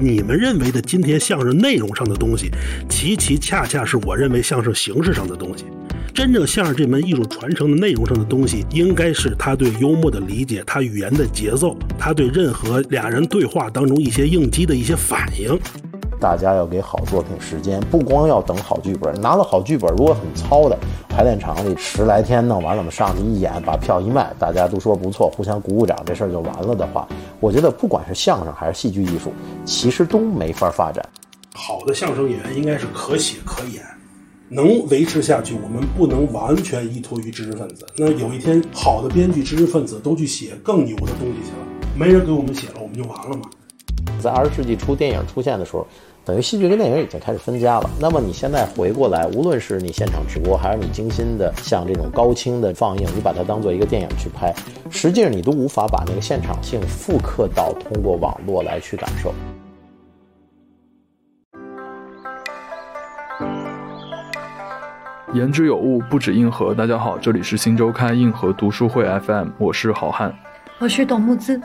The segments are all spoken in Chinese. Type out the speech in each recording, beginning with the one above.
你们认为的今天相声内容上的东西，其其恰恰是我认为相声形式上的东西。真正相声这门艺术传承的内容上的东西，应该是他对幽默的理解，他语言的节奏，他对任何俩人对话当中一些应激的一些反应。大家要给好作品时间，不光要等好剧本，拿了好剧本，如果很糙的，排练场里十来天弄完了，我们上去一演，把票一卖，大家都说不错，互相鼓鼓掌，这事儿就完了的话，我觉得不管是相声还是戏剧艺术，其实都没法发展。好的相声演员应该是可写可演，能维持下去。我们不能完全依托于知识分子。那有一天，好的编剧、知识分子都去写更牛的东西去了，没人给我们写了，我们就完了嘛？在二十世纪初电影出现的时候。等于戏剧跟电影已经开始分家了。那么你现在回过来，无论是你现场直播，还是你精心的像这种高清的放映，你把它当做一个电影去拍，实际上你都无法把那个现场性复刻到通过网络来去感受。言之有物，不止硬核。大家好，这里是新周刊硬核读书会 FM，我是好汉，我是董木子。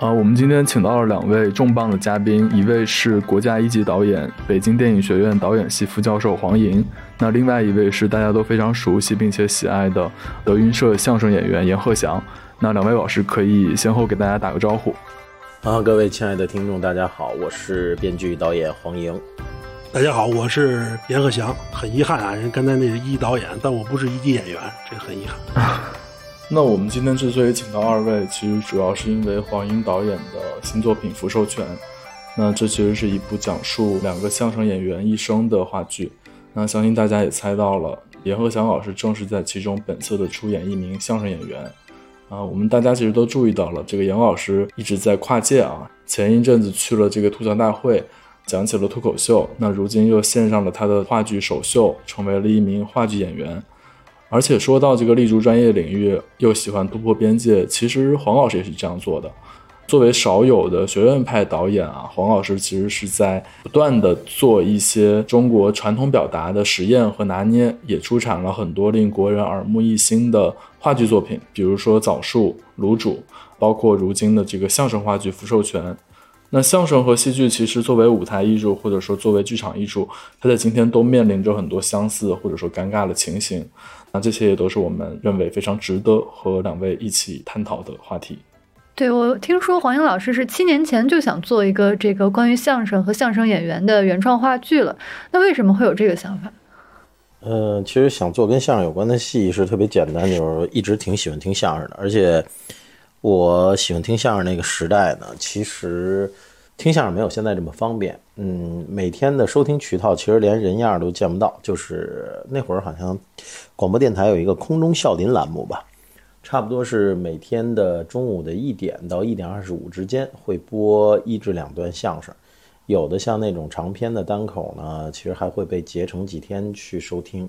啊，我们今天请到了两位重磅的嘉宾，一位是国家一级导演、北京电影学院导演系副教授黄莹，那另外一位是大家都非常熟悉并且喜爱的德云社相声演员阎鹤祥。那两位老师可以先后给大家打个招呼。啊，各位亲爱的听众，大家好，我是编剧导演黄莹。大家好，我是阎鹤祥。很遗憾啊，人刚才那是一导演，但我不是一级演员，这很遗憾。那我们今天之所以请到二位，其实主要是因为黄英导演的新作品《福寿全》。那这其实是一部讲述两个相声演员一生的话剧。那相信大家也猜到了，阎鹤祥老师正是在其中本色的出演一名相声演员。啊，我们大家其实都注意到了，这个阎老师一直在跨界啊。前一阵子去了这个吐槽大会，讲起了脱口秀。那如今又献上了他的话剧首秀，成为了一名话剧演员。而且说到这个立足专业领域，又喜欢突破边界，其实黄老师也是这样做的。作为少有的学院派导演啊，黄老师其实是在不断的做一些中国传统表达的实验和拿捏，也出产了很多令国人耳目一新的话剧作品，比如说《枣树》《卤煮》，包括如今的这个相声话剧《福寿全》。那相声和戏剧其实作为舞台艺术，或者说作为剧场艺术，它在今天都面临着很多相似或者说尴尬的情形。那这些也都是我们认为非常值得和两位一起探讨的话题。对，我听说黄英老师是七年前就想做一个这个关于相声和相声演员的原创话剧了。那为什么会有这个想法？嗯，其实想做跟相声有关的戏是特别简单，就是一直挺喜欢听相声的。而且我喜欢听相声那个时代呢，其实听相声没有现在这么方便。嗯，每天的收听渠道其实连人样都见不到。就是那会儿好像广播电台有一个空中笑林栏目吧，差不多是每天的中午的一点到一点二十五之间会播一至两段相声。有的像那种长篇的单口呢，其实还会被截成几天去收听。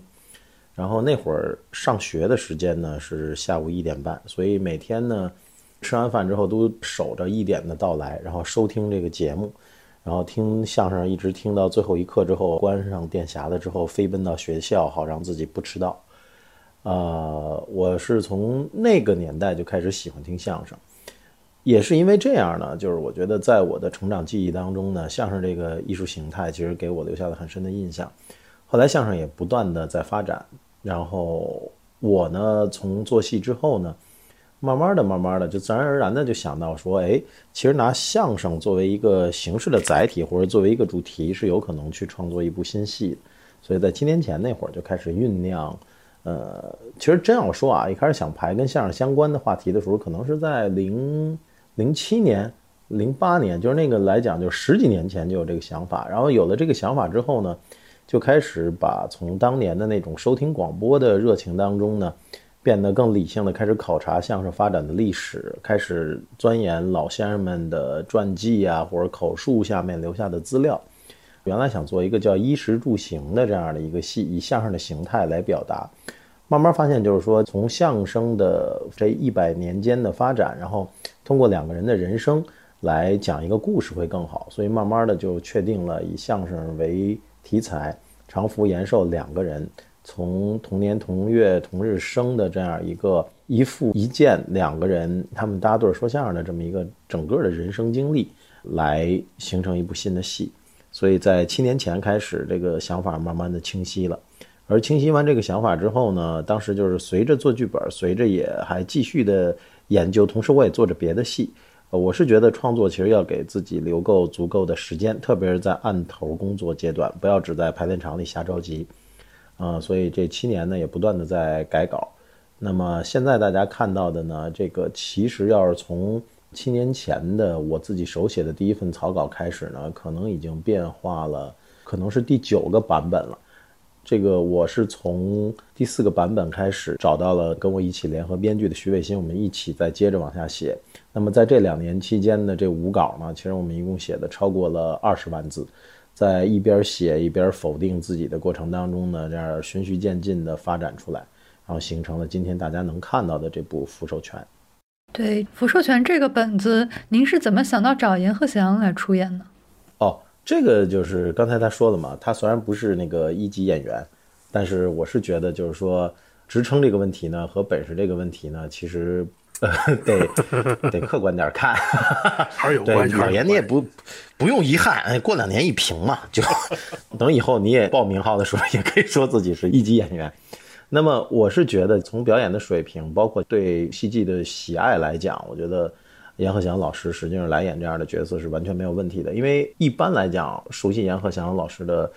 然后那会儿上学的时间呢是下午一点半，所以每天呢吃完饭之后都守着一点的到来，然后收听这个节目。然后听相声，一直听到最后一刻之后，关上电匣子之后，飞奔到学校，好让自己不迟到。呃，我是从那个年代就开始喜欢听相声，也是因为这样呢，就是我觉得在我的成长记忆当中呢，相声这个艺术形态其实给我留下了很深的印象。后来相声也不断的在发展，然后我呢，从做戏之后呢。慢慢的，慢慢的，就自然而然的就想到说，哎，其实拿相声作为一个形式的载体，或者作为一个主题，是有可能去创作一部新戏。所以在七年前那会儿就开始酝酿。呃，其实真要说啊，一开始想排跟相声相关的话题的时候，可能是在零零七年、零八年，就是那个来讲，就十几年前就有这个想法。然后有了这个想法之后呢，就开始把从当年的那种收听广播的热情当中呢。变得更理性的开始考察相声发展的历史，开始钻研老先生们的传记啊，或者口述下面留下的资料。原来想做一个叫衣食住行的这样的一个戏，以相声的形态来表达。慢慢发现，就是说从相声的这一百年间的发展，然后通过两个人的人生来讲一个故事会更好。所以慢慢的就确定了以相声为题材，长福延寿两个人。从同年同月同日生的这样一个一父一剑两个人，他们搭对说相声的这么一个整个的人生经历，来形成一部新的戏。所以在七年前开始，这个想法慢慢的清晰了。而清晰完这个想法之后呢，当时就是随着做剧本，随着也还继续的研究，同时我也做着别的戏。呃，我是觉得创作其实要给自己留够足够的时间，特别是在案头工作阶段，不要只在排练场里瞎着急。啊，所以这七年呢也不断的在改稿。那么现在大家看到的呢，这个其实要是从七年前的我自己手写的第一份草稿开始呢，可能已经变化了，可能是第九个版本了。这个我是从第四个版本开始找到了跟我一起联合编剧的徐伟新，我们一起再接着往下写。那么在这两年期间的这五稿呢，其实我们一共写的超过了二十万字，在一边写一边否定自己的过程当中呢，这样循序渐进的发展出来，然后形成了今天大家能看到的这部《福寿全》。对《福寿全》这个本子，您是怎么想到找阎鹤祥来出演呢？哦，这个就是刚才他说的嘛，他虽然不是那个一级演员，但是我是觉得就是说职称这个问题呢和本事这个问题呢，其实呃 得得客观点看。对还是有关，系。老爷你也不不用遗憾，哎，过两年一评嘛，就 等以后你也报名号的时候也可以说自己是一级演员。那么我是觉得，从表演的水平，包括对戏剧的喜爱来讲，我觉得阎鹤祥老师实际上来演这样的角色是完全没有问题的。因为一般来讲，熟悉阎鹤祥老师的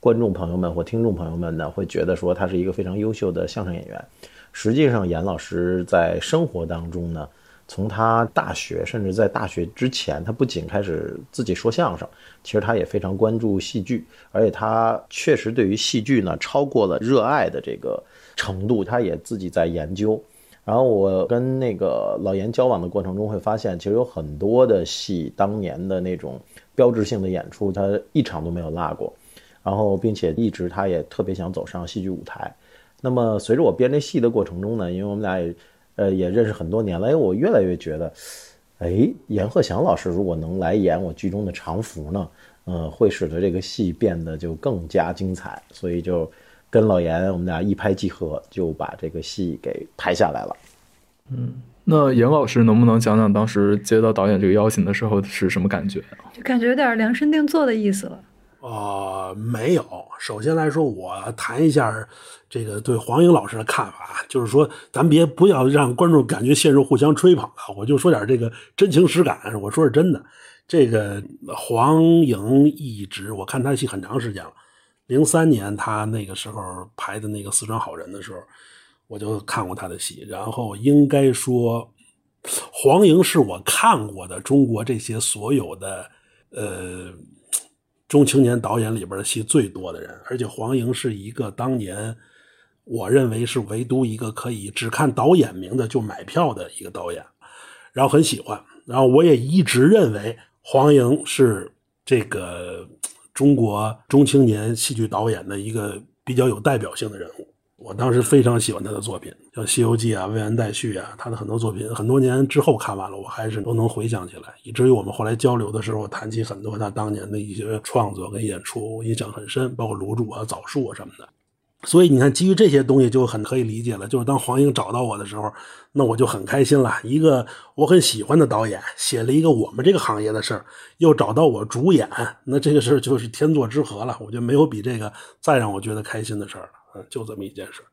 观众朋友们或听众朋友们呢，会觉得说他是一个非常优秀的相声演员。实际上，严老师在生活当中呢，从他大学甚至在大学之前，他不仅开始自己说相声，其实他也非常关注戏剧，而且他确实对于戏剧呢超过了热爱的这个程度，他也自己在研究。然后我跟那个老严交往的过程中，会发现其实有很多的戏，当年的那种标志性的演出，他一场都没有落过。然后，并且一直他也特别想走上戏剧舞台。那么随着我编这戏的过程中呢，因为我们俩也，呃，也认识很多年了，哎，我越来越觉得，哎，阎鹤祥老师如果能来演我剧中的常福呢，呃，会使得这个戏变得就更加精彩，所以就跟老严我们俩一拍即合，就把这个戏给拍下来了。嗯那严老师能不能讲讲当时接到导演这个邀请的时候是什么感觉？就感觉有点量身定做的意思了。呃，没有。首先来说，我谈一下这个对黄英老师的看法，就是说，咱别不要让观众感觉陷入互相吹捧了。我就说点这个真情实感，我说是真的。这个黄颖一直，我看他戏很长时间了。零三年他那个时候排的那个《四川好人》的时候，我就看过他的戏。然后应该说，黄颖是我看过的中国这些所有的呃。中青年导演里边的戏最多的人，而且黄莹是一个当年我认为是唯独一个可以只看导演名的就买票的一个导演，然后很喜欢，然后我也一直认为黄莹是这个中国中青年戏剧导演的一个比较有代表性的人物。我当时非常喜欢他的作品，像《西游记》啊、《未完待续》啊，他的很多作品，很多年之后看完了，我还是都能回想起来。以至于我们后来交流的时候，谈起很多他当年的一些创作跟演出，印象很深，包括《卤煮》啊、《枣树》啊什么的。所以你看，基于这些东西就很可以理解了。就是当黄英找到我的时候，那我就很开心了。一个我很喜欢的导演写了一个我们这个行业的事儿，又找到我主演，那这个事儿就是天作之合了。我觉得没有比这个再让我觉得开心的事儿了。就这么一件事儿。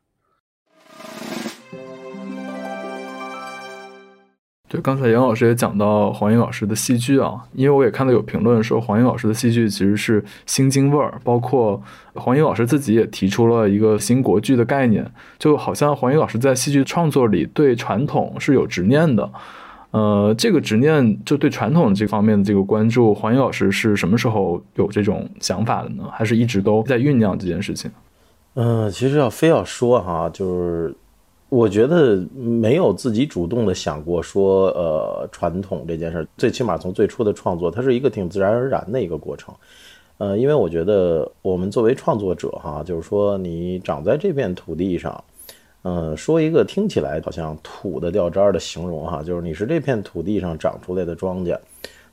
对，刚才杨老师也讲到黄英老师的戏剧啊，因为我也看到有评论说黄英老师的戏剧其实是新京味儿，包括黄英老师自己也提出了一个新国剧的概念，就好像黄英老师在戏剧创作里对传统是有执念的。呃，这个执念就对传统这方面的这个关注，黄英老师是什么时候有这种想法的呢？还是一直都在酝酿这件事情？嗯，其实要非要说哈，就是我觉得没有自己主动的想过说，呃，传统这件事儿，最起码从最初的创作，它是一个挺自然而然的一个过程。呃，因为我觉得我们作为创作者哈，就是说你长在这片土地上，嗯，说一个听起来好像土的掉渣儿的形容哈，就是你是这片土地上长出来的庄稼，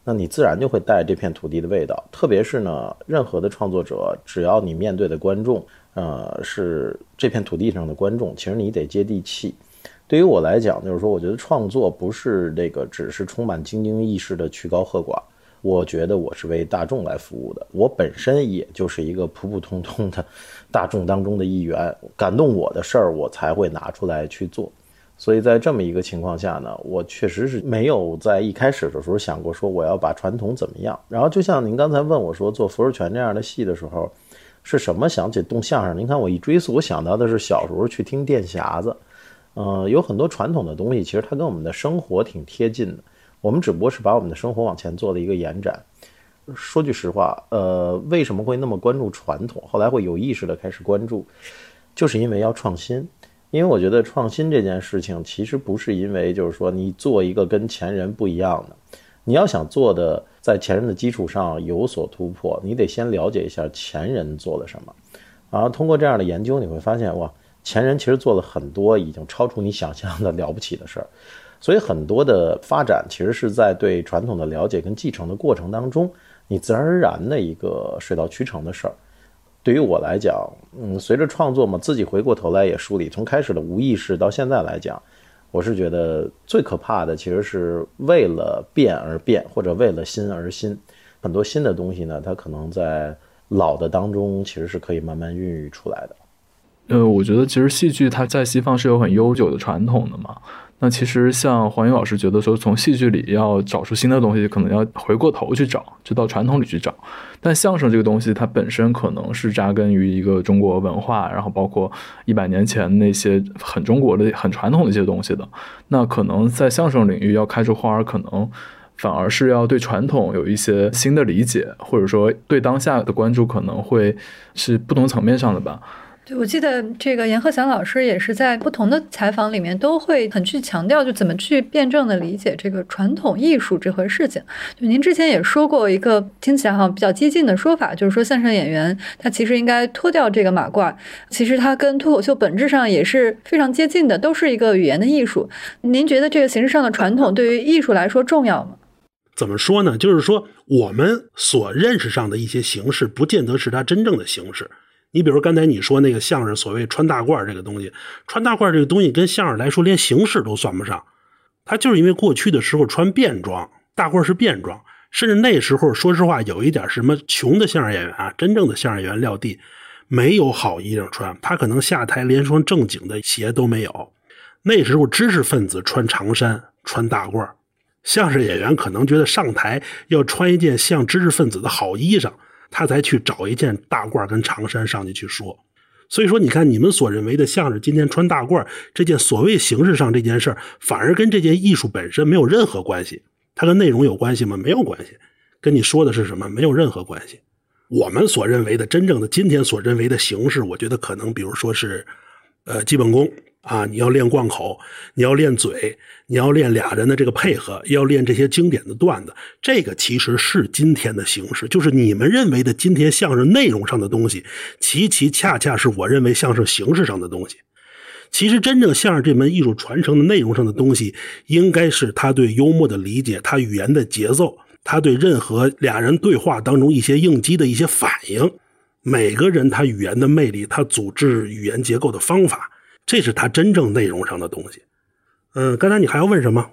那你自然就会带这片土地的味道。特别是呢，任何的创作者，只要你面对的观众。呃，是这片土地上的观众，其实你得接地气。对于我来讲，就是说，我觉得创作不是这个只是充满精英意识的曲高和寡。我觉得我是为大众来服务的，我本身也就是一个普普通通的大众当中的一员，感动我的事儿，我才会拿出来去做。所以在这么一个情况下呢，我确实是没有在一开始的时候想过说我要把传统怎么样。然后就像您刚才问我说做浮世全这样的戏的时候，是什么想起动相声？您看我一追溯，我想到的是小时候去听电匣子，呃，有很多传统的东西，其实它跟我们的生活挺贴近的。我们只不过是把我们的生活往前做了一个延展。说句实话，呃，为什么会那么关注传统？后来会有意识的开始关注，就是因为要创新。因为我觉得创新这件事情，其实不是因为就是说你做一个跟前人不一样的，你要想做的在前人的基础上有所突破，你得先了解一下前人做了什么。然后通过这样的研究，你会发现哇，前人其实做了很多已经超出你想象的了不起的事儿。所以很多的发展其实是在对传统的了解跟继承的过程当中，你自然而然的一个水到渠成的事儿。对于我来讲，嗯，随着创作嘛，自己回过头来也梳理，从开始的无意识到现在来讲，我是觉得最可怕的其实是为了变而变，或者为了新而新。很多新的东西呢，它可能在老的当中其实是可以慢慢孕育出来的。呃，我觉得其实戏剧它在西方是有很悠久的传统的嘛。那其实像黄英老师觉得说，从戏剧里要找出新的东西，可能要回过头去找，就到传统里去找。但相声这个东西，它本身可能是扎根于一个中国文化，然后包括一百年前那些很中国的、很传统的一些东西的。那可能在相声领域要开出花儿，可能反而是要对传统有一些新的理解，或者说对当下的关注可能会是不同层面上的吧。对，我记得这个阎鹤祥老师也是在不同的采访里面都会很去强调，就怎么去辩证的理解这个传统艺术这回事情。就您之前也说过一个听起来好像比较激进的说法，就是说相声演员他其实应该脱掉这个马褂，其实他跟脱口秀本质上也是非常接近的，都是一个语言的艺术。您觉得这个形式上的传统对于艺术来说重要吗？怎么说呢？就是说我们所认识上的一些形式，不见得是它真正的形式。你比如刚才你说那个相声，所谓穿大褂这个东西，穿大褂这个东西跟相声来说连形式都算不上，它就是因为过去的时候穿便装，大褂是便装，甚至那时候说实话有一点什么穷的相声演员啊，真正的相声演员撂地没有好衣裳穿，他可能下台连双正经的鞋都没有。那时候知识分子穿长衫穿大褂，相声演员可能觉得上台要穿一件像知识分子的好衣裳。他才去找一件大褂跟长衫上去去说，所以说你看你们所认为的相声今天穿大褂这件所谓形式上这件事儿，反而跟这件艺术本身没有任何关系。它跟内容有关系吗？没有关系。跟你说的是什么？没有任何关系。我们所认为的真正的今天所认为的形式，我觉得可能比如说是，呃，基本功。啊，你要练贯口，你要练嘴，你要练俩人的这个配合，要练这些经典的段子。这个其实是今天的形式，就是你们认为的今天相声内容上的东西，其其恰恰是我认为相声形式上的东西。其实真正相声这门艺术传承的内容上的东西，应该是他对幽默的理解，他语言的节奏，他对任何俩人对话当中一些应激的一些反应，每个人他语言的魅力，他组织语言结构的方法。这是他真正内容上的东西，嗯，刚才你还要问什么？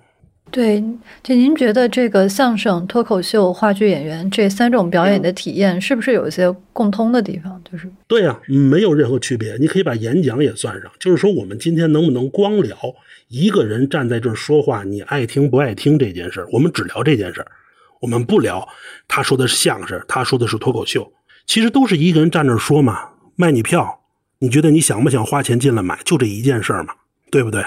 对，就您觉得这个相声、脱口秀、话剧演员这三种表演的体验，是不是有一些共通的地方？就是对呀，没有任何区别。你可以把演讲也算上，就是说我们今天能不能光聊一个人站在这儿说话，你爱听不爱听这件事儿？我们只聊这件事儿，我们不聊他说的是相声，他说的是脱口秀，其实都是一个人站那儿说嘛，卖你票。你觉得你想不想花钱进来买？就这一件事儿嘛，对不对？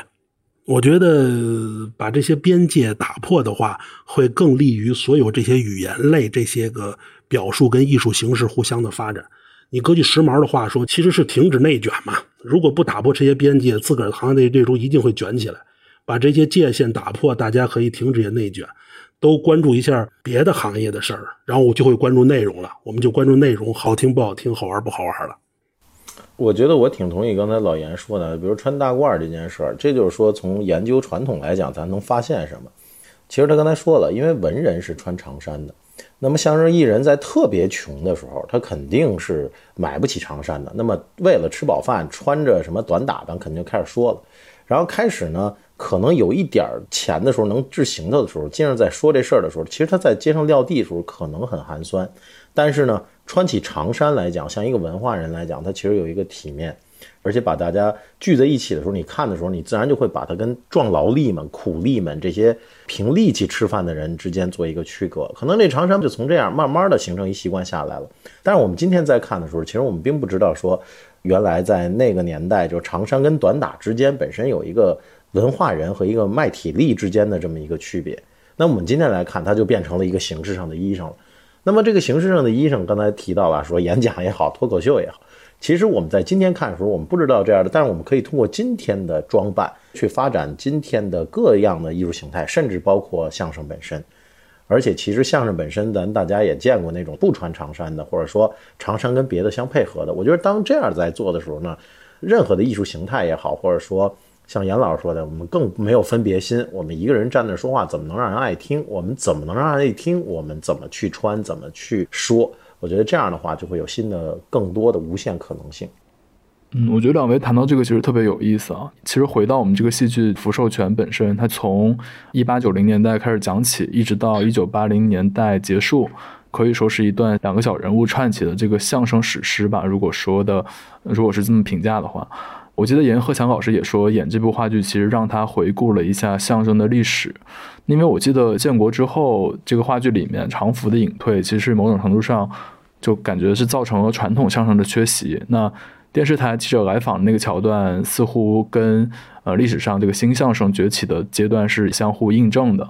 我觉得把这些边界打破的话，会更利于所有这些语言类这些个表述跟艺术形式互相的发展。你搁句时髦的话说，其实是停止内卷嘛。如果不打破这些边界，自个儿行业内这种一定会卷起来。把这些界限打破，大家可以停止内卷，都关注一下别的行业的事儿，然后我就会关注内容了。我们就关注内容，好听不好听，好玩不好玩了。我觉得我挺同意刚才老严说的，比如穿大褂这件事儿，这就是说从研究传统来讲，咱能发现什么？其实他刚才说了，因为文人是穿长衫的，那么相声艺人在特别穷的时候，他肯定是买不起长衫的。那么为了吃饱饭，穿着什么短打扮，肯定就开始说了。然后开始呢，可能有一点钱的时候，能治行头的时候，接着在说这事儿的时候，其实他在街上撂地的时候可能很寒酸，但是呢，穿起长衫来讲，像一个文化人来讲，他其实有一个体面。而且把大家聚在一起的时候，你看的时候，你自然就会把它跟壮劳力们、苦力们这些凭力气吃饭的人之间做一个区隔。可能这长衫就从这样慢慢的形成一习惯下来了。但是我们今天在看的时候，其实我们并不知道说，原来在那个年代，就长衫跟短打之间本身有一个文化人和一个卖体力之间的这么一个区别。那我们今天来看，它就变成了一个形式上的衣裳了。那么这个形式上的医生，刚才提到了，说演讲也好，脱口秀也好。其实我们在今天看的时候，我们不知道这样的，但是我们可以通过今天的装扮去发展今天的各样的艺术形态，甚至包括相声本身。而且，其实相声本身，咱大家也见过那种不穿长衫的，或者说长衫跟别的相配合的。我觉得当这样在做的时候呢，任何的艺术形态也好，或者说像严老师说的，我们更没有分别心。我们一个人站那说话，怎么能让人爱听？我们怎么能让人爱听？我们怎么去穿？怎么去说？我觉得这样的话就会有新的、更多的无限可能性。嗯，我觉得两位谈到这个其实特别有意思啊。其实回到我们这个戏剧《福寿全》本身，它从一八九零年代开始讲起，一直到一九八零年代结束，可以说是一段两个小人物串起的这个相声史诗吧。如果说的，如果是这么评价的话，我记得严鹤强老师也说，演这部话剧其实让他回顾了一下相声的历史。因为我记得建国之后，这个话剧里面常服的隐退，其实某种程度上。就感觉是造成了传统相声的缺席。那电视台记者来访那个桥段，似乎跟呃历史上这个新相声崛起的阶段是相互印证的。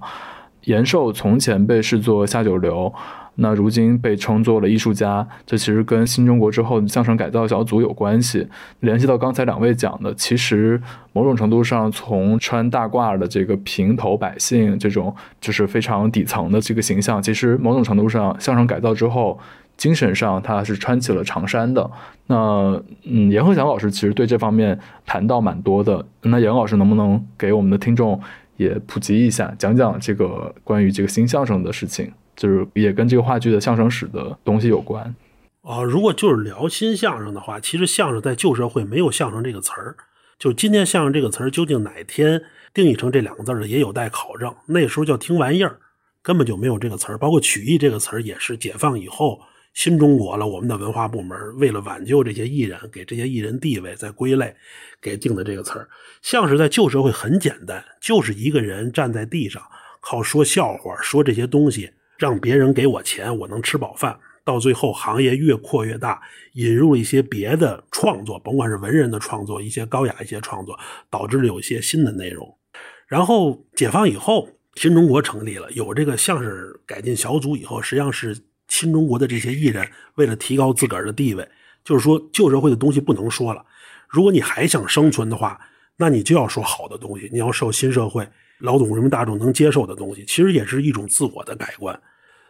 延寿从前被视作下九流，那如今被称作了艺术家，这其实跟新中国之后相声改造小组有关系。联系到刚才两位讲的，其实某种程度上，从穿大褂的这个平头百姓这种就是非常底层的这个形象，其实某种程度上相声改造之后。精神上，他是穿起了长衫的。那，嗯，严鹤祥老师其实对这方面谈到蛮多的。那严老师能不能给我们的听众也普及一下，讲讲这个关于这个新相声的事情，就是也跟这个话剧的相声史的东西有关？啊，如果就是聊新相声的话，其实相声在旧社会没有相声这个词儿。就今天相声这个词儿究竟哪天定义成这两个字的，也有待考证。那时候叫听玩意儿，根本就没有这个词儿。包括曲艺这个词儿，也是解放以后。新中国了，我们的文化部门为了挽救这些艺人，给这些艺人地位再归类，给定的这个词儿。相声在旧社会很简单，就是一个人站在地上，靠说笑话、说这些东西，让别人给我钱，我能吃饱饭。到最后，行业越扩越大，引入了一些别的创作，甭管是文人的创作，一些高雅一些创作，导致了有一些新的内容。然后解放以后，新中国成立了，有这个相声改进小组以后，实际上是。新中国的这些艺人为了提高自个儿的地位，就是说旧社会的东西不能说了。如果你还想生存的话，那你就要说好的东西，你要受新社会劳动人民大众能接受的东西，其实也是一种自我的改观。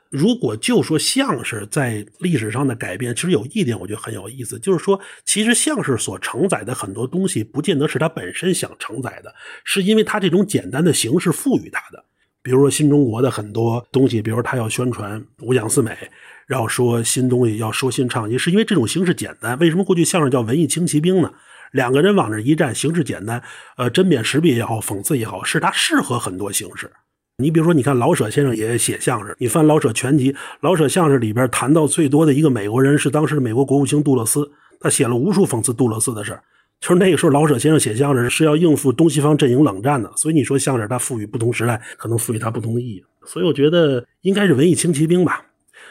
如果就说相声在历史上的改变，其实有一点我觉得很有意思，就是说其实相声所承载的很多东西，不见得是他本身想承载的，是因为他这种简单的形式赋予他的。比如说新中国的很多东西，比如说他要宣传五讲四美，然后说新东西，要说新唱戏，是因为这种形式简单。为什么过去相声叫文艺轻骑兵呢？两个人往这一站，形式简单，呃，针砭时弊也好，讽刺也好，是他适合很多形式。你比如说，你看老舍先生也写相声，你翻老舍全集，老舍相声里边谈到最多的一个美国人是当时的美国国务卿杜勒斯，他写了无数讽刺杜勒斯的事儿。就是那个时候，老舍先生写相声是要应付东西方阵营冷战的，所以你说相声它赋予不同时代，可能赋予它不同的意义。所以我觉得应该是文艺轻骑兵吧。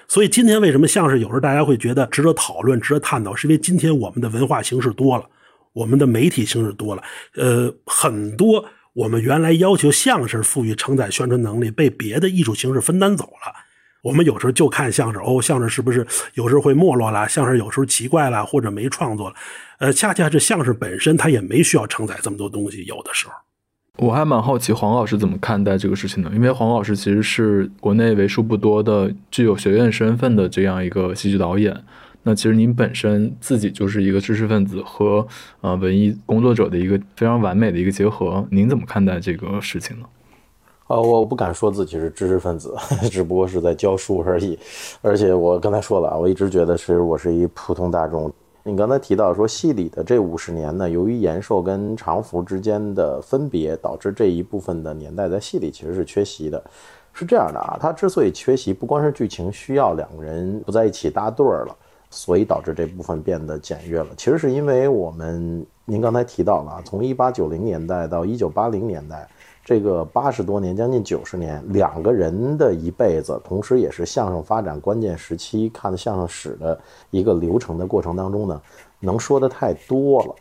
所以今天为什么相声有时候大家会觉得值得讨论、值得探讨，是因为今天我们的文化形式多了，我们的媒体形式多了，呃，很多我们原来要求相声赋予承载宣传能力，被别的艺术形式分担走了。我们有时候就看相声，哦，相声是不是有时候会没落了？相声有时候奇怪了，或者没创作了。呃，恰恰这相声本身，它也没需要承载这么多东西。有的时候，我还蛮好奇黄老师怎么看待这个事情的，因为黄老师其实是国内为数不多的具有学院身份的这样一个戏剧导演。那其实您本身自己就是一个知识分子和呃文艺工作者的一个非常完美的一个结合。您怎么看待这个事情呢？呃，我不敢说自己是知识分子，只不过是在教书而已。而且我刚才说了啊，我一直觉得是我是一普通大众。你刚才提到说戏里的这五十年呢，由于延寿跟常福之间的分别，导致这一部分的年代在戏里其实是缺席的。是这样的啊，它之所以缺席，不光是剧情需要两个人不在一起搭对儿了，所以导致这部分变得简约了。其实是因为我们您刚才提到了，从一八九零年代到一九八零年代。这个八十多年，将近九十年，两个人的一辈子，同时也是相声发展关键时期看相声史的一个流程的过程当中呢，能说的太多了。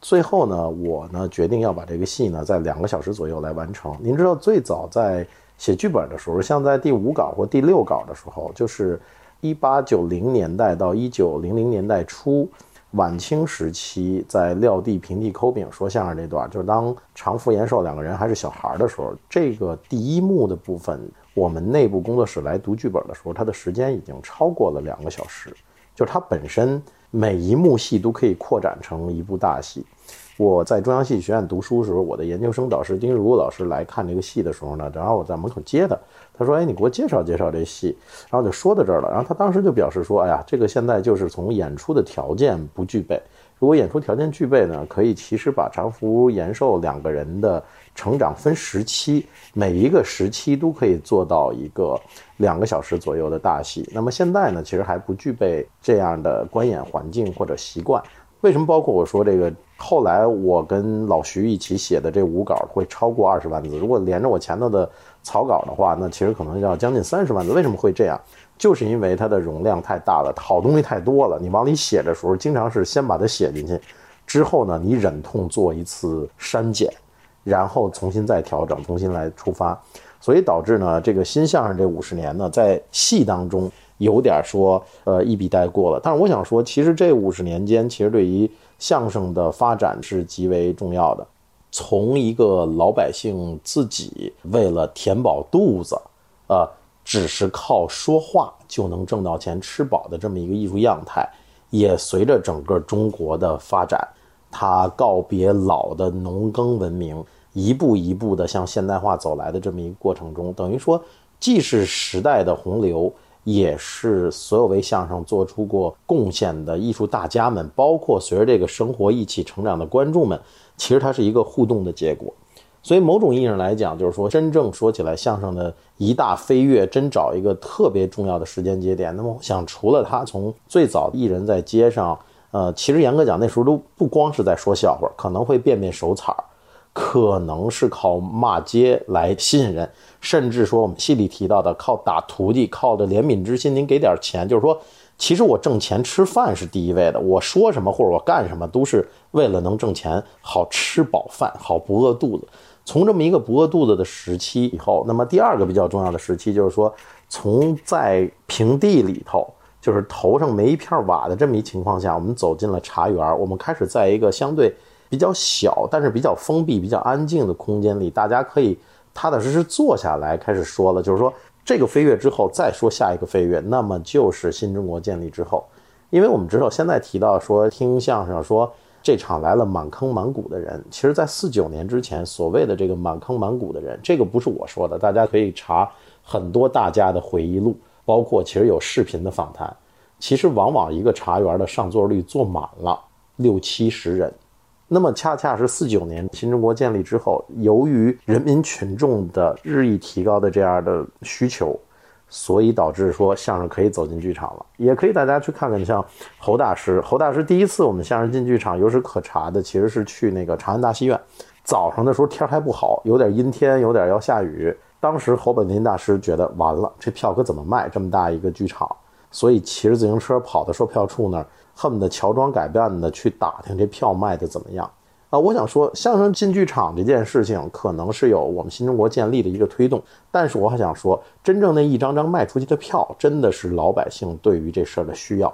最后呢，我呢决定要把这个戏呢在两个小时左右来完成。您知道，最早在写剧本的时候，像在第五稿或第六稿的时候，就是一八九零年代到一九零零年代初。晚清时期，在撂地平地抠饼说相声这段，就是当常福延寿两个人还是小孩的时候，这个第一幕的部分，我们内部工作室来读剧本的时候，它的时间已经超过了两个小时，就是它本身每一幕戏都可以扩展成一部大戏。我在中央戏剧学院读书的时候，我的研究生导师丁如老师来看这个戏的时候呢，然后我在门口接他。他说：“哎，你给我介绍介绍这戏。”然后就说到这儿了。然后他当时就表示说：“哎呀，这个现在就是从演出的条件不具备。如果演出条件具备呢，可以其实把常福延寿两个人的成长分时期，每一个时期都可以做到一个两个小时左右的大戏。那么现在呢，其实还不具备这样的观演环境或者习惯。为什么？包括我说这个。”后来我跟老徐一起写的这五稿会超过二十万字，如果连着我前头的草稿的话，那其实可能要将近三十万字。为什么会这样？就是因为它的容量太大了，好东西太多了，你往里写的时候，经常是先把它写进去，之后呢，你忍痛做一次删减，然后重新再调整，重新来出发，所以导致呢，这个新相声这五十年呢，在戏当中有点说呃一笔带过了。但是我想说，其实这五十年间，其实对于相声的发展是极为重要的，从一个老百姓自己为了填饱肚子，呃，只是靠说话就能挣到钱吃饱的这么一个艺术样态，也随着整个中国的发展，它告别老的农耕文明，一步一步的向现代化走来的这么一个过程中，等于说既是时代的洪流。也是所有为相声做出过贡献的艺术大家们，包括随着这个生活一起成长的观众们，其实它是一个互动的结果。所以某种意义上来讲，就是说真正说起来相声的一大飞跃，真找一个特别重要的时间节点。那么我想，除了他从最早艺人在街上，呃，其实严格讲那时候都不光是在说笑话，可能会变变手彩儿。可能是靠骂街来吸引人，甚至说我们戏里提到的靠打徒弟，靠着怜悯之心，您给点钱，就是说，其实我挣钱吃饭是第一位的。我说什么或者我干什么，都是为了能挣钱，好吃饱饭，好不饿肚子。从这么一个不饿肚子的时期以后，那么第二个比较重要的时期就是说，从在平地里头，就是头上没一片瓦的这么一情况下，我们走进了茶园，我们开始在一个相对。比较小，但是比较封闭、比较安静的空间里，大家可以踏踏实实坐下来开始说了。就是说，这个飞跃之后，再说下一个飞跃，那么就是新中国建立之后。因为我们知道，现在提到说听相声，说这场来了满坑满谷的人，其实在四九年之前，所谓的这个满坑满谷的人，这个不是我说的，大家可以查很多大家的回忆录，包括其实有视频的访谈。其实往往一个茶园的上座率坐满了六七十人。那么恰恰是四九年新中国建立之后，由于人民群众的日益提高的这样的需求，所以导致说相声可以走进剧场了。也可以大家去看看，像侯大师，侯大师第一次我们相声进剧场有史可查的，其实是去那个长安大戏院。早上的时候天还不好，有点阴天，有点要下雨。当时侯本林大师觉得完了，这票可怎么卖？这么大一个剧场，所以骑着自行车跑到售票处那儿。恨不得乔装改扮的去打听这票卖的怎么样啊！我想说，相声进剧场这件事情可能是有我们新中国建立的一个推动，但是我还想说，真正那一张张卖出去的票，真的是老百姓对于这事儿的需要。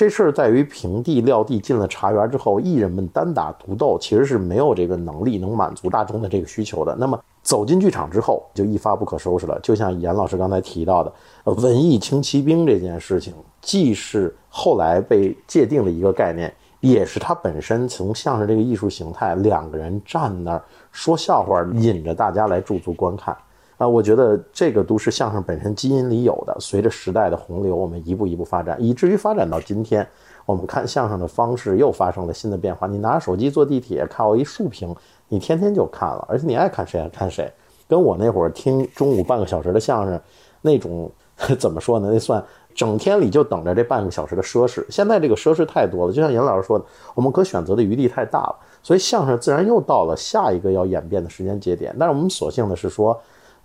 这事儿在于平地撂地进了茶园之后，艺人们单打独斗，其实是没有这个能力能满足大众的这个需求的。那么走进剧场之后，就一发不可收拾了。就像严老师刚才提到的，文艺轻骑兵这件事情，既是后来被界定的一个概念，也是它本身从相声这个艺术形态，两个人站那儿说笑话，引着大家来驻足观看。啊，我觉得这个都是相声本身基因里有的。随着时代的洪流，我们一步一步发展，以至于发展到今天，我们看相声的方式又发生了新的变化。你拿着手机坐地铁，看我一竖屏，你天天就看了，而且你爱看谁爱看谁。跟我那会儿听中午半个小时的相声，那种 怎么说呢？那算整天里就等着这半个小时的奢侈。现在这个奢侈太多了，就像严老师说的，我们可选择的余地太大了，所以相声自然又到了下一个要演变的时间节点。但是我们所幸的是说，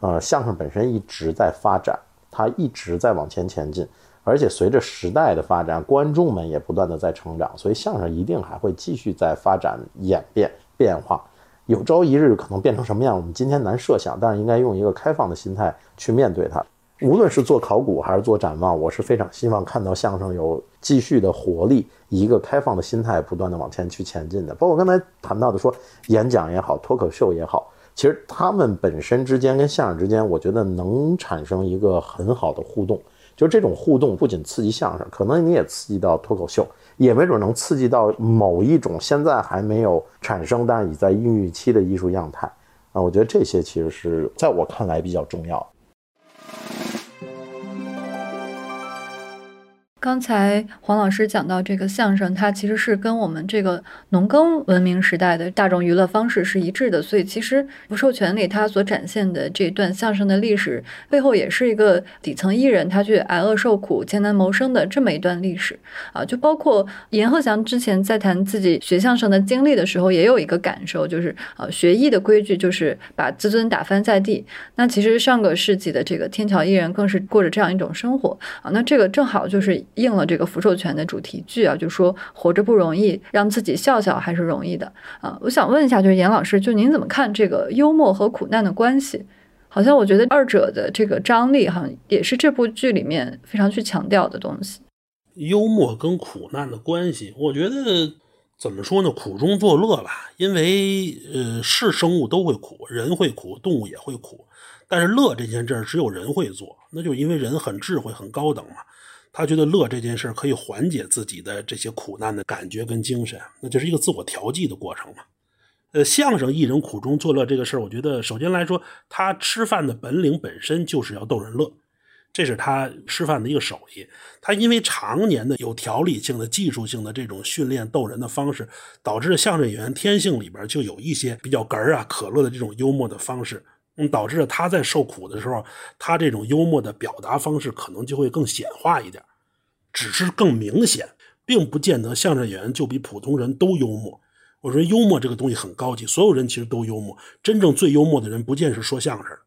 呃，相声本身一直在发展，它一直在往前前进，而且随着时代的发展，观众们也不断的在成长，所以相声一定还会继续在发展、演变、变化。有朝一日可能变成什么样，我们今天难设想，但是应该用一个开放的心态去面对它。无论是做考古还是做展望，我是非常希望看到相声有继续的活力，一个开放的心态不断的往前去前进的。包括刚才谈到的说演讲也好，脱口秀也好，其实他们本身之间跟相声之间，我觉得能产生一个很好的互动。就这种互动不仅刺激相声，可能你也刺激到脱口秀。也没准能刺激到某一种现在还没有产生，但已在孕育期的艺术样态啊！我觉得这些其实是在我看来比较重要。刚才黄老师讲到这个相声，它其实是跟我们这个农耕文明时代的大众娱乐方式是一致的，所以其实不授权里它所展现的这段相声的历史背后，也是一个底层艺人他去挨饿受苦、艰难谋生的这么一段历史啊。就包括阎鹤祥之前在谈自己学相声的经历的时候，也有一个感受，就是呃，学艺的规矩就是把自尊打翻在地。那其实上个世纪的这个天桥艺人更是过着这样一种生活啊。那这个正好就是。应了这个福寿全的主题句啊，就说活着不容易，让自己笑笑还是容易的啊。我想问一下，就是严老师，就您怎么看这个幽默和苦难的关系？好像我觉得二者的这个张力，好像也是这部剧里面非常去强调的东西。幽默跟苦难的关系，我觉得怎么说呢？苦中作乐吧，因为呃，是生物都会苦，人会苦，动物也会苦，但是乐这件事儿只有人会做，那就因为人很智慧、很高等嘛。他觉得乐这件事可以缓解自己的这些苦难的感觉跟精神，那就是一个自我调剂的过程嘛。呃，相声艺人苦中作乐这个事儿，我觉得首先来说，他吃饭的本领本身就是要逗人乐，这是他吃饭的一个手艺。他因为常年的有条理性的技术性的这种训练逗人的方式，导致相声演员天性里边就有一些比较哏儿啊可乐的这种幽默的方式。嗯，导致了他在受苦的时候，他这种幽默的表达方式可能就会更显化一点，只是更明显，并不见得相声演员就比普通人都幽默。我说幽默这个东西很高级，所有人其实都幽默，真正最幽默的人不见是说相声。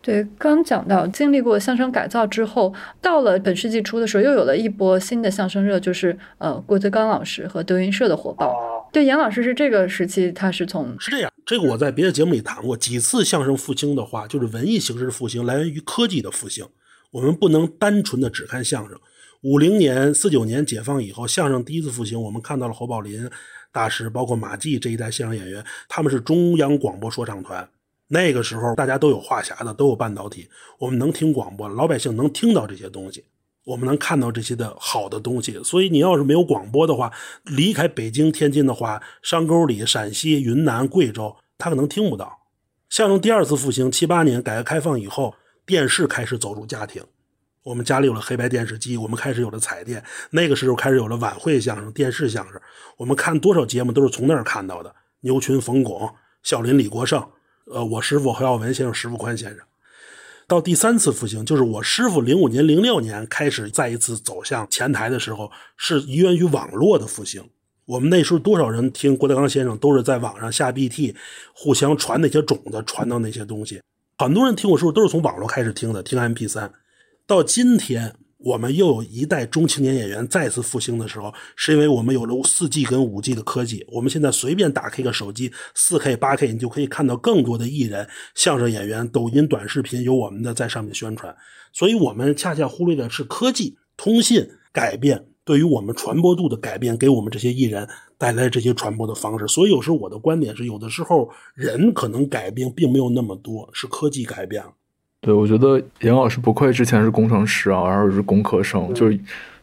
对，刚讲到经历过相声改造之后，到了本世纪初的时候，又有了一波新的相声热，就是呃郭德纲老师和德云社的火爆。对，严老师是这个时期，他是从是这样。这个我在别的节目里谈过几次，相声复兴的话，就是文艺形式的复兴来源于科技的复兴。我们不能单纯的只看相声。五零年、四九年解放以后，相声第一次复兴，我们看到了侯宝林大师，包括马季这一代相声演员，他们是中央广播说唱团。那个时候，大家都有话匣子，都有半导体，我们能听广播，老百姓能听到这些东西，我们能看到这些的好的东西。所以，你要是没有广播的话，离开北京、天津的话，山沟里、陕西、云南、贵州，他可能听不到。相声第二次复兴，七八年改革开放以后，电视开始走入家庭，我们家里有了黑白电视机，我们开始有了彩电，那个时候开始有了晚会相声、电视相声，我们看多少节目都是从那儿看到的。牛群、冯巩、笑林、李国盛。呃，我师傅何耀文先生、石富宽先生，到第三次复兴，就是我师傅零五年、零六年开始再一次走向前台的时候，是源于网络的复兴。我们那时候多少人听郭德纲先生，都是在网上下 BT，互相传那些种子，传到那些东西。很多人听我师傅都是从网络开始听的，听 M P 三。到今天。我们又有一代中青年演员再次复兴的时候，是因为我们有了四 G 跟五 G 的科技。我们现在随便打开一个手机，四 K、八 K，你就可以看到更多的艺人、相声演员、抖音短视频有我们的在上面宣传。所以，我们恰恰忽略的是科技、通信改变对于我们传播度的改变，给我们这些艺人带来这些传播的方式。所以，有时候我的观点是，有的时候人可能改变并没有那么多，是科技改变了。对，我觉得严老师不愧之前是工程师啊，然后是工科生，就是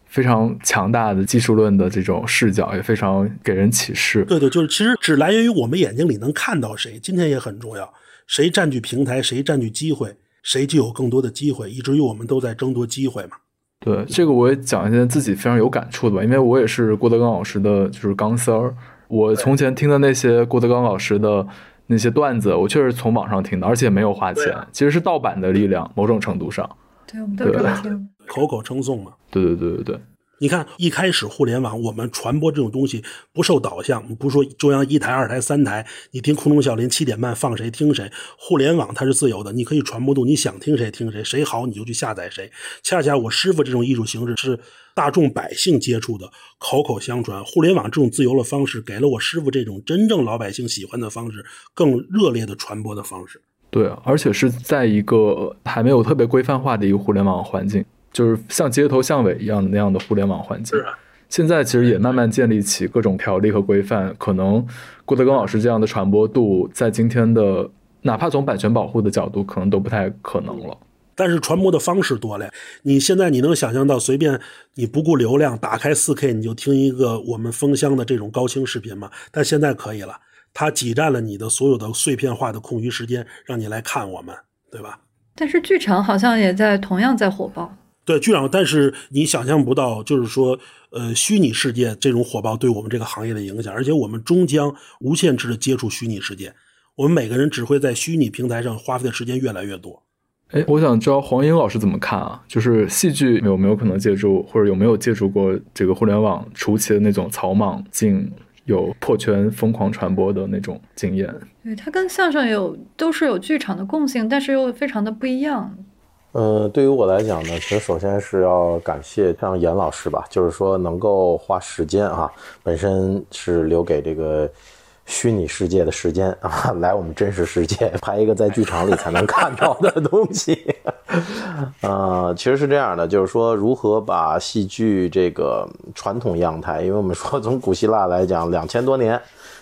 非常强大的技术论的这种视角，也非常给人启示。对对，就是其实只来源于我们眼睛里能看到谁，今天也很重要。谁占据平台，谁占据机会，谁就有更多的机会，以至于我们都在争夺机会嘛。对，这个我也讲一件自己非常有感触的吧，因为我也是郭德纲老师的就是钢丝儿。我从前听的那些郭德纲老师的那些段子，我确实从网上听的，而且没有花钱，其实是盗版的力量，某种程度上。对，我们都这么听，口口称颂嘛。对对对对对。你看，一开始互联网，我们传播这种东西不受导向，不是说中央一台、二台、三台，你听空中小林七点半放谁听谁。互联网它是自由的，你可以传播度，你想听谁听谁，谁好你就去下载谁。恰恰我师傅这种艺术形式是大众百姓接触的，口口相传。互联网这种自由的方式，给了我师傅这种真正老百姓喜欢的方式，更热烈的传播的方式。对，而且是在一个还没有特别规范化的一个互联网环境。就是像街头巷尾一样的那样的互联网环境，现在其实也慢慢建立起各种条例和规范。可能郭德纲老师这样的传播度，在今天的哪怕从版权保护的角度，可能都不太可能了。但是传播的方式多了，你现在你能想象到，随便你不顾流量，打开四 K 你就听一个我们封箱的这种高清视频吗？但现在可以了，它挤占了你的所有的碎片化的空余时间，让你来看我们，对吧？但是剧场好像也在同样在火爆。对，剧场，但是你想象不到，就是说，呃，虚拟世界这种火爆对我们这个行业的影响，而且我们终将无限制的接触虚拟世界，我们每个人只会在虚拟平台上花费的时间越来越多。哎，我想知道黄英老师怎么看啊？就是戏剧有没有可能借助，或者有没有借助过这个互联网初期的那种草莽劲，有破圈疯狂传播的那种经验？对，它跟相声有都是有剧场的共性，但是又非常的不一样。呃，对于我来讲呢，其实首先是要感谢像严老师吧，就是说能够花时间啊，本身是留给这个虚拟世界的时间 啊，来我们真实世界 拍一个在剧场里才能看到的东西。呃，其实是这样的，就是说如何把戏剧这个传统样态，因为我们说从古希腊来讲两千多年。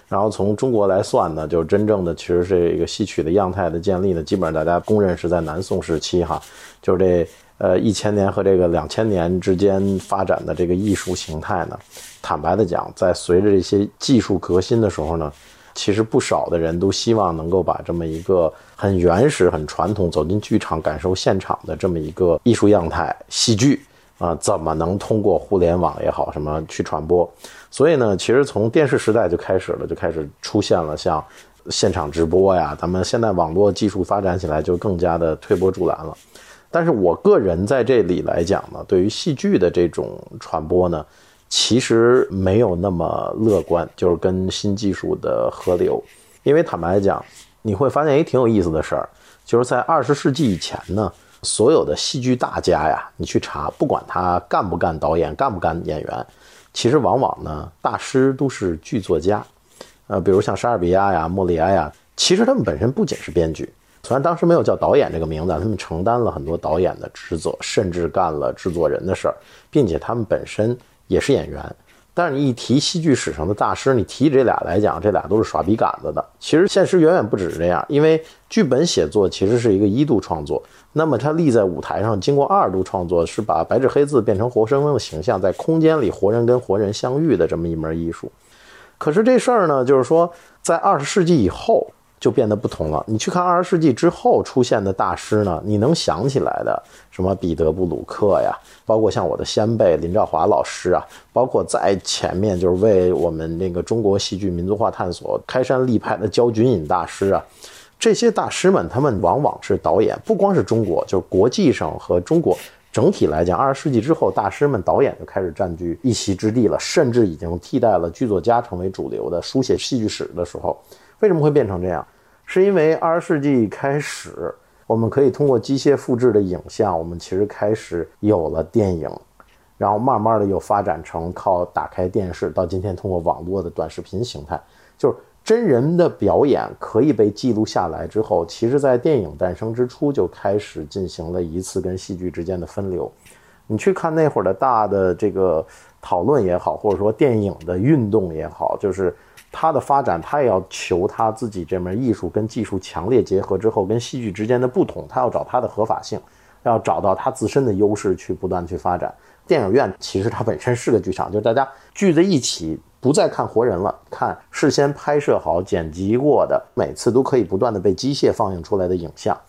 然后从中国来算呢，就是真正的其实是一个戏曲的样态的建立呢，基本上大家公认是在南宋时期哈，就是这呃一千年和这个两千年之间发展的这个艺术形态呢，坦白的讲，在随着这些技术革新的时候呢，其实不少的人都希望能够把这么一个很原始、很传统走进剧场感受现场的这么一个艺术样态戏剧啊，怎么能通过互联网也好什么去传播？所以呢，其实从电视时代就开始了，就开始出现了像现场直播呀。咱们现在网络技术发展起来，就更加的推波助澜了。但是我个人在这里来讲呢，对于戏剧的这种传播呢，其实没有那么乐观，就是跟新技术的合流。因为坦白讲，你会发现一挺有意思的事儿，就是在二十世纪以前呢，所有的戏剧大家呀，你去查，不管他干不干导演，干不干演员。其实往往呢，大师都是剧作家，呃，比如像莎士比亚呀、莫里埃呀，其实他们本身不仅是编剧，虽然当时没有叫导演这个名字，他们承担了很多导演的职责，甚至干了制作人的事儿，并且他们本身也是演员。但是你一提戏剧史上的大师，你提这俩来讲，这俩都是耍笔杆子的。其实现实远远不止这样，因为剧本写作其实是一个一度创作，那么它立在舞台上，经过二度创作，是把白纸黑字变成活生生的形象，在空间里活人跟活人相遇的这么一门艺术。可是这事儿呢，就是说在二十世纪以后。就变得不同了。你去看二十世纪之后出现的大师呢，你能想起来的什么彼得·布鲁克呀，包括像我的先辈林兆华老师啊，包括在前面就是为我们那个中国戏剧民族化探索开山立派的焦菊隐大师啊，这些大师们他们往往是导演，不光是中国，就是国际上和中国整体来讲，二十世纪之后大师们导演就开始占据一席之地了，甚至已经替代了剧作家成为主流的书写戏剧史的时候，为什么会变成这样？是因为二十世纪开始，我们可以通过机械复制的影像，我们其实开始有了电影，然后慢慢的又发展成靠打开电视，到今天通过网络的短视频形态，就是真人的表演可以被记录下来之后，其实在电影诞生之初就开始进行了一次跟戏剧之间的分流。你去看那会儿的大的这个讨论也好，或者说电影的运动也好，就是。它的发展，它也要求它自己这门艺术跟技术强烈结合之后，跟戏剧之间的不同，它要找它的合法性，要找到它自身的优势去不断去发展。电影院其实它本身是个剧场，就是大家聚在一起，不再看活人了，看事先拍摄好、剪辑过的，每次都可以不断的被机械放映出来的影像。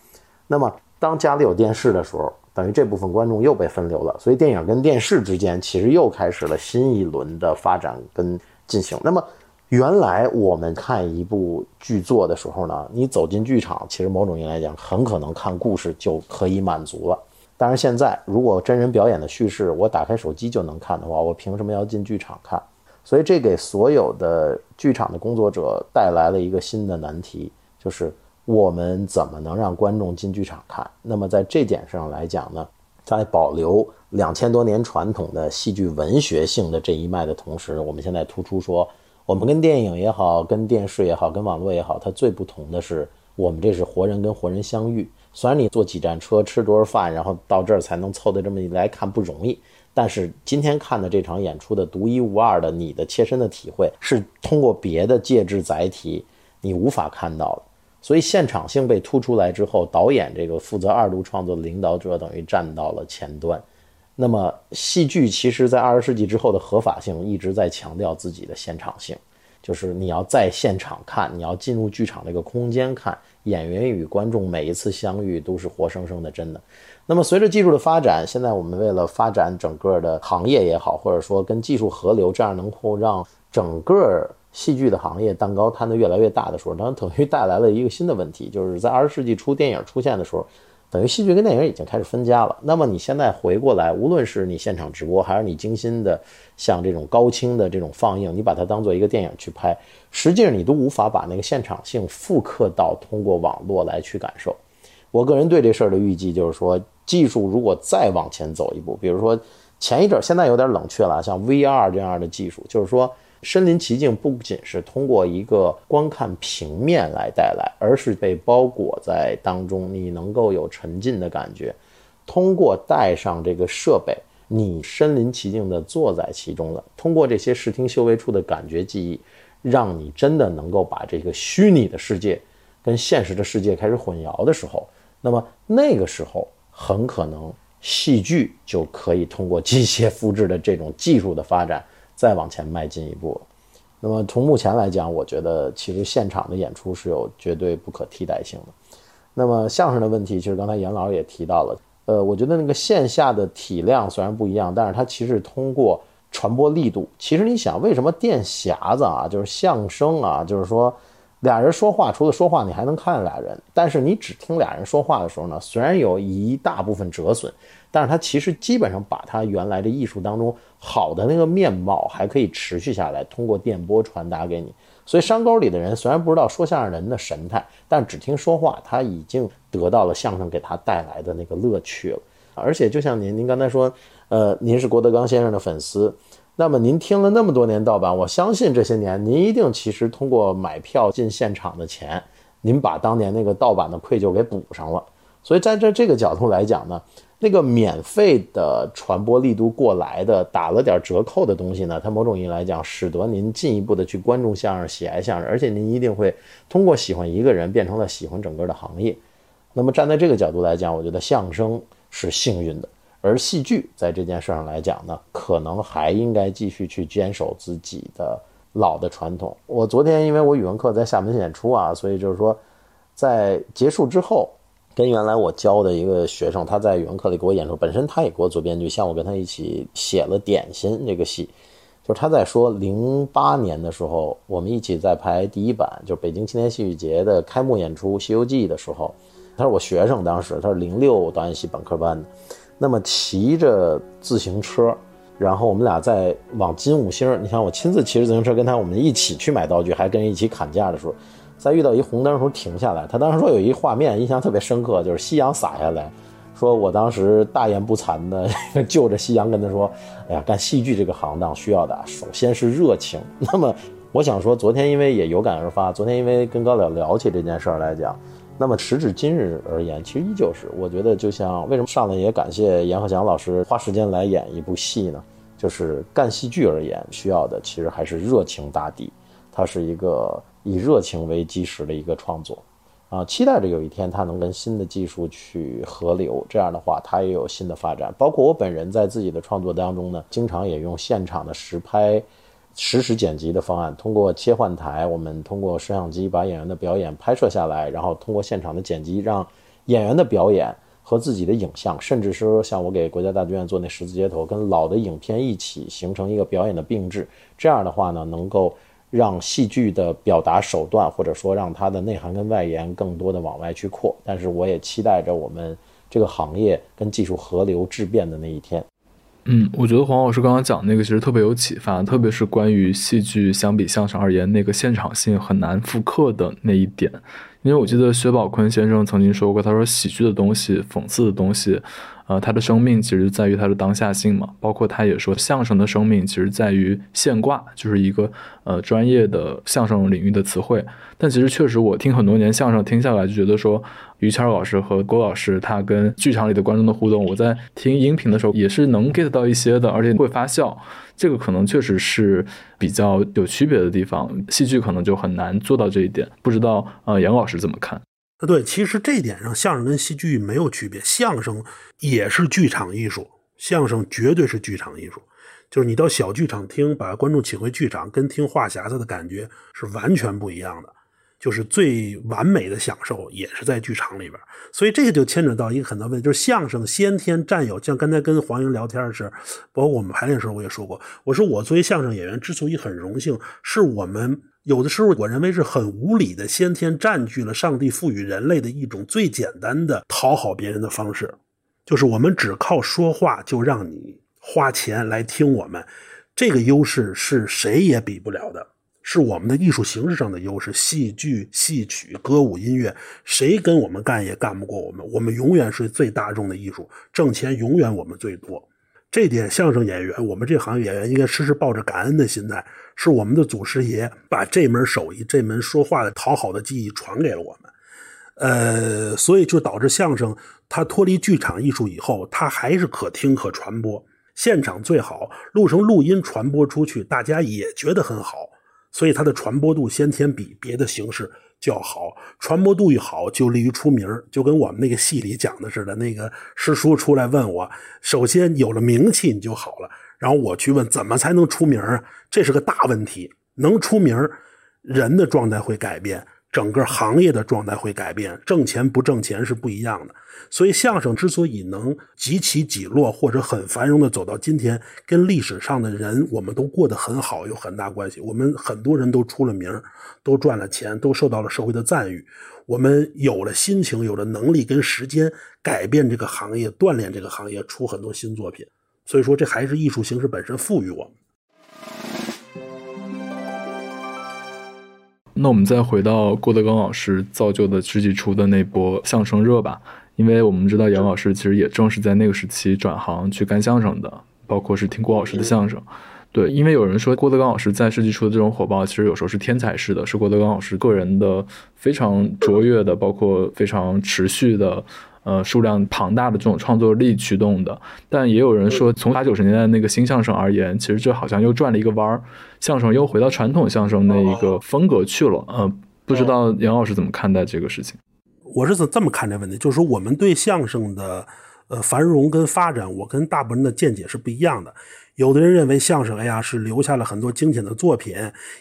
那么。当家里有电视的时候，等于这部分观众又被分流了，所以电影跟电视之间其实又开始了新一轮的发展跟进行。那么，原来我们看一部剧作的时候呢，你走进剧场，其实某种意义来讲，很可能看故事就可以满足了。但是现在，如果真人表演的叙事，我打开手机就能看的话，我凭什么要进剧场看？所以这给所有的剧场的工作者带来了一个新的难题，就是我们怎么能让观众进剧场看？那么在这点上来讲呢，在保留两千多年传统的戏剧文学性的这一脉的同时，我们现在突出说，我们跟电影也好，跟电视也好，跟网络也好，它最不同的是，我们这是活人跟活人相遇。虽然你坐几站车吃多少饭，然后到这儿才能凑得这么一来看不容易，但是今天看的这场演出的独一无二的你的切身的体会，是通过别的介质载体你无法看到的。所以现场性被突出来之后，导演这个负责二度创作的领导者等于站到了前端。那么戏剧其实在二十世纪之后的合法性一直在强调自己的现场性，就是你要在现场看，你要进入剧场那个空间看。演员与观众每一次相遇都是活生生的真的。那么随着技术的发展，现在我们为了发展整个的行业也好，或者说跟技术合流，这样能够让整个戏剧的行业蛋糕摊得越来越大的时候，当然等于带来了一个新的问题，就是在二十世纪初电影出现的时候。等于戏剧跟电影已经开始分家了。那么你现在回过来，无论是你现场直播，还是你精心的像这种高清的这种放映，你把它当做一个电影去拍，实际上你都无法把那个现场性复刻到通过网络来去感受。我个人对这事儿的预计就是说，技术如果再往前走一步，比如说前一阵儿，现在有点冷却了，像 VR 这样的技术，就是说。身临其境不仅是通过一个观看平面来带来，而是被包裹在当中，你能够有沉浸的感觉。通过带上这个设备，你身临其境的坐在其中了。通过这些视听嗅味触的感觉记忆，让你真的能够把这个虚拟的世界跟现实的世界开始混淆的时候，那么那个时候很可能戏剧就可以通过机械复制的这种技术的发展。再往前迈进一步，那么从目前来讲，我觉得其实现场的演出是有绝对不可替代性的。那么相声的问题，其实刚才严老师也提到了，呃，我觉得那个线下的体量虽然不一样，但是它其实通过传播力度，其实你想，为什么电匣子啊，就是相声啊，就是说俩人说话，除了说话你还能看俩人，但是你只听俩人说话的时候呢，虽然有一大部分折损。但是它其实基本上把它原来的艺术当中好的那个面貌还可以持续下来，通过电波传达给你。所以山沟里的人虽然不知道说相声人的神态，但只听说话，他已经得到了相声给他带来的那个乐趣了。而且就像您，您刚才说，呃，您是郭德纲先生的粉丝，那么您听了那么多年盗版，我相信这些年您一定其实通过买票进现场的钱，您把当年那个盗版的愧疚给补上了。所以在这这个角度来讲呢。那个免费的传播力度过来的打了点折扣的东西呢，它某种意义来讲，使得您进一步的去关注相声、喜爱相声，而且您一定会通过喜欢一个人变成了喜欢整个的行业。那么站在这个角度来讲，我觉得相声是幸运的，而戏剧在这件事上来讲呢，可能还应该继续去坚守自己的老的传统。我昨天因为我语文课在厦门演出啊，所以就是说，在结束之后。跟原来我教的一个学生，他在语文课里给我演出，本身他也给我做编剧，像我跟他一起写了《点心》这个戏，就是他在说零八年的时候，我们一起在排第一版，就是北京青年戏剧节的开幕演出《西游记》的时候，他是我学生，当时他是零六导演系本科班的，那么骑着自行车，然后我们俩在往金五星，你看我亲自骑着自行车跟他我们一起去买道具，还跟人一起砍价的时候。在遇到一红灯的时候停下来，他当时说有一画面印象特别深刻，就是夕阳洒下来，说我当时大言不惭的 就着夕阳跟他说：“哎呀，干戏剧这个行当需要的首先是热情。”那么我想说，昨天因为也有感而发，昨天因为跟高了聊起这件事儿来讲，那么时至今日而言，其实依旧是我觉得，就像为什么上来也感谢阎鹤祥老师花时间来演一部戏呢？就是干戏剧而言，需要的其实还是热情大地，它是一个。以热情为基石的一个创作，啊，期待着有一天它能跟新的技术去合流，这样的话它也有新的发展。包括我本人在自己的创作当中呢，经常也用现场的实拍、实时剪辑的方案，通过切换台，我们通过摄像机把演员的表演拍摄下来，然后通过现场的剪辑，让演员的表演和自己的影像，甚至是说像我给国家大剧院做那十字街头，跟老的影片一起形成一个表演的并置。这样的话呢，能够让戏剧的表达手段，或者说让它的内涵跟外延更多的往外去扩。但是我也期待着我们这个行业跟技术河流质变的那一天。嗯，我觉得黄老师刚刚讲那个其实特别有启发，特别是关于戏剧相比相声而言，那个现场性很难复刻的那一点。因为我记得薛宝坤先生曾经说过，他说喜剧的东西、讽刺的东西，呃，他的生命其实在于他的当下性嘛。包括他也说，相声的生命其实在于现挂，就是一个呃专业的相声领域的词汇。但其实确实，我听很多年相声听下来，就觉得说于谦老师和郭老师他跟剧场里的观众的互动，我在听音频的时候也是能 get 到一些的，而且会发笑。这个可能确实是比较有区别的地方，戏剧可能就很难做到这一点。不知道呃杨老师怎么看？啊，对，其实这一点上，相声跟戏剧没有区别，相声也是剧场艺术，相声绝对是剧场艺术。就是你到小剧场听，把观众请回剧场，跟听话匣子的感觉是完全不一样的。就是最完美的享受，也是在剧场里边，所以这个就牵扯到一个很大问题，就是相声先天占有。像刚才跟黄英聊天时，包括我们排练时候，我也说过，我说我作为相声演员之所以很荣幸，是我们有的时候我认为是很无理的先天占据了上帝赋予人类的一种最简单的讨好别人的方式，就是我们只靠说话就让你花钱来听我们，这个优势是谁也比不了的。是我们的艺术形式上的优势，戏剧、戏曲、歌舞、音乐，谁跟我们干也干不过我们。我们永远是最大众的艺术，挣钱永远我们最多。这点相声演员，我们这行业演员应该时时抱着感恩的心态，是我们的祖师爷把这门手艺、这门说话的讨好的技艺传给了我们。呃，所以就导致相声它脱离剧场艺术以后，它还是可听可传播，现场最好录成录音传播出去，大家也觉得很好。所以它的传播度先天比别的形式就要好，传播度一好就利于出名就跟我们那个戏里讲的似的，那个师叔出来问我，首先有了名气你就好了，然后我去问怎么才能出名啊？这是个大问题，能出名人的状态会改变。整个行业的状态会改变，挣钱不挣钱是不一样的。所以相声之所以能几起几落或者很繁荣的走到今天，跟历史上的人我们都过得很好有很大关系。我们很多人都出了名，都赚了钱，都受到了社会的赞誉。我们有了心情，有了能力跟时间改变这个行业，锻炼这个行业，出很多新作品。所以说，这还是艺术形式本身赋予我们。那我们再回到郭德纲老师造就的世纪初的那波相声热吧，因为我们知道杨老师其实也正是在那个时期转行去干相声的，包括是听郭老师的相声。对，因为有人说郭德纲老师在世纪初的这种火爆，其实有时候是天才式的，是郭德纲老师个人的非常卓越的，包括非常持续的。呃，数量庞大的这种创作力驱动的，但也有人说，从八九十年代那个新相声而言，其实这好像又转了一个弯儿，相声又回到传统相声那一个风格去了。呃，不知道杨老师怎么看待这个事情？我是怎这么看这问题？就是说，我们对相声的呃繁荣跟发展，我跟大部分人的见解是不一样的。有的人认为相声，哎呀，是留下了很多经典的作品，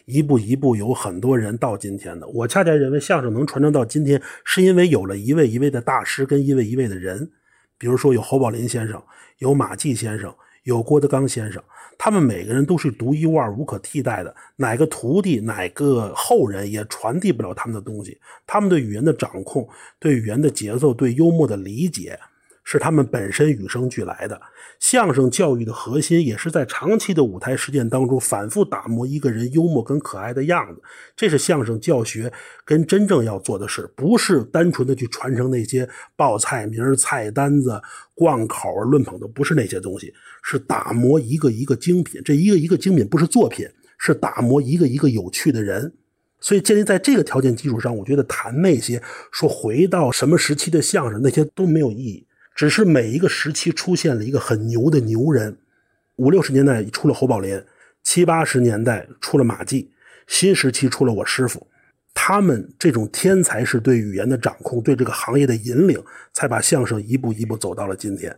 一步一步有很多人到今天的。我恰恰认为相声能传承到今天，是因为有了一位一位的大师跟一位一位的人，比如说有侯宝林先生，有马季先生，有郭德纲先生，他们每个人都是独一无二、无可替代的。哪个徒弟、哪个后人也传递不了他们的东西。他们对语言的掌控、对语言的节奏、对幽默的理解。是他们本身与生俱来的。相声教育的核心，也是在长期的舞台实践当中，反复打磨一个人幽默跟可爱的样子。这是相声教学跟真正要做的事，不是单纯的去传承那些报菜名、菜单子、贯口、论捧的，不是那些东西，是打磨一个一个精品。这一个一个精品不是作品，是打磨一个一个有趣的人。所以建立在这个条件基础上，我觉得谈那些说回到什么时期的相声，那些都没有意义。只是每一个时期出现了一个很牛的牛人，五六十年代出了侯宝林，七八十年代出了马季，新时期出了我师傅，他们这种天才是对语言的掌控，对这个行业的引领，才把相声一步一步走到了今天。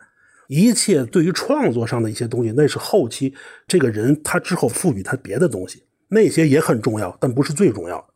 一切对于创作上的一些东西，那是后期这个人他之后赋予他别的东西，那些也很重要，但不是最重要的。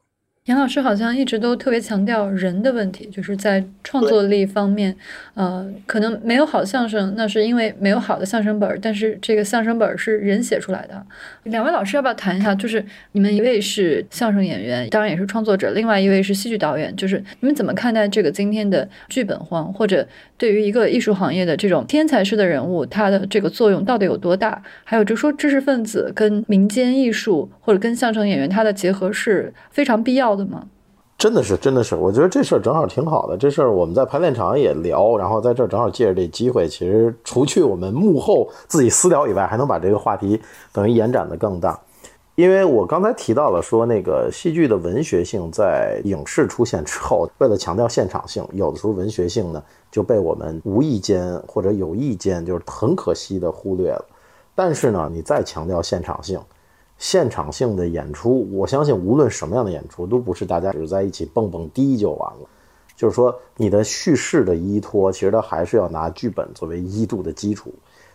杨老师好像一直都特别强调人的问题，就是在创作力方面，呃，可能没有好相声，那是因为没有好的相声本儿，但是这个相声本儿是人写出来的。两位老师要不要谈一下？就是你们一位是相声演员，当然也是创作者，另外一位是戏剧导演，就是你们怎么看待这个今天的剧本荒，或者对于一个艺术行业的这种天才式的人物，他的这个作用到底有多大？还有就说知识分子跟民间艺术或者跟相声演员他的结合是非常必要的吗？真的是，真的是，我觉得这事儿正好挺好的。这事儿我们在排练场也聊，然后在这儿正好借着这机会，其实除去我们幕后自己私聊以外，还能把这个话题等于延展的更大。因为我刚才提到了说，那个戏剧的文学性在影视出现之后，为了强调现场性，有的时候文学性呢就被我们无意间或者有意间，就是很可惜的忽略了。但是呢，你再强调现场性。现场性的演出，我相信无论什么样的演出，都不是大家只是在一起蹦蹦迪就完了。就是说，你的叙事的依托，其实它还是要拿剧本作为依度的基础，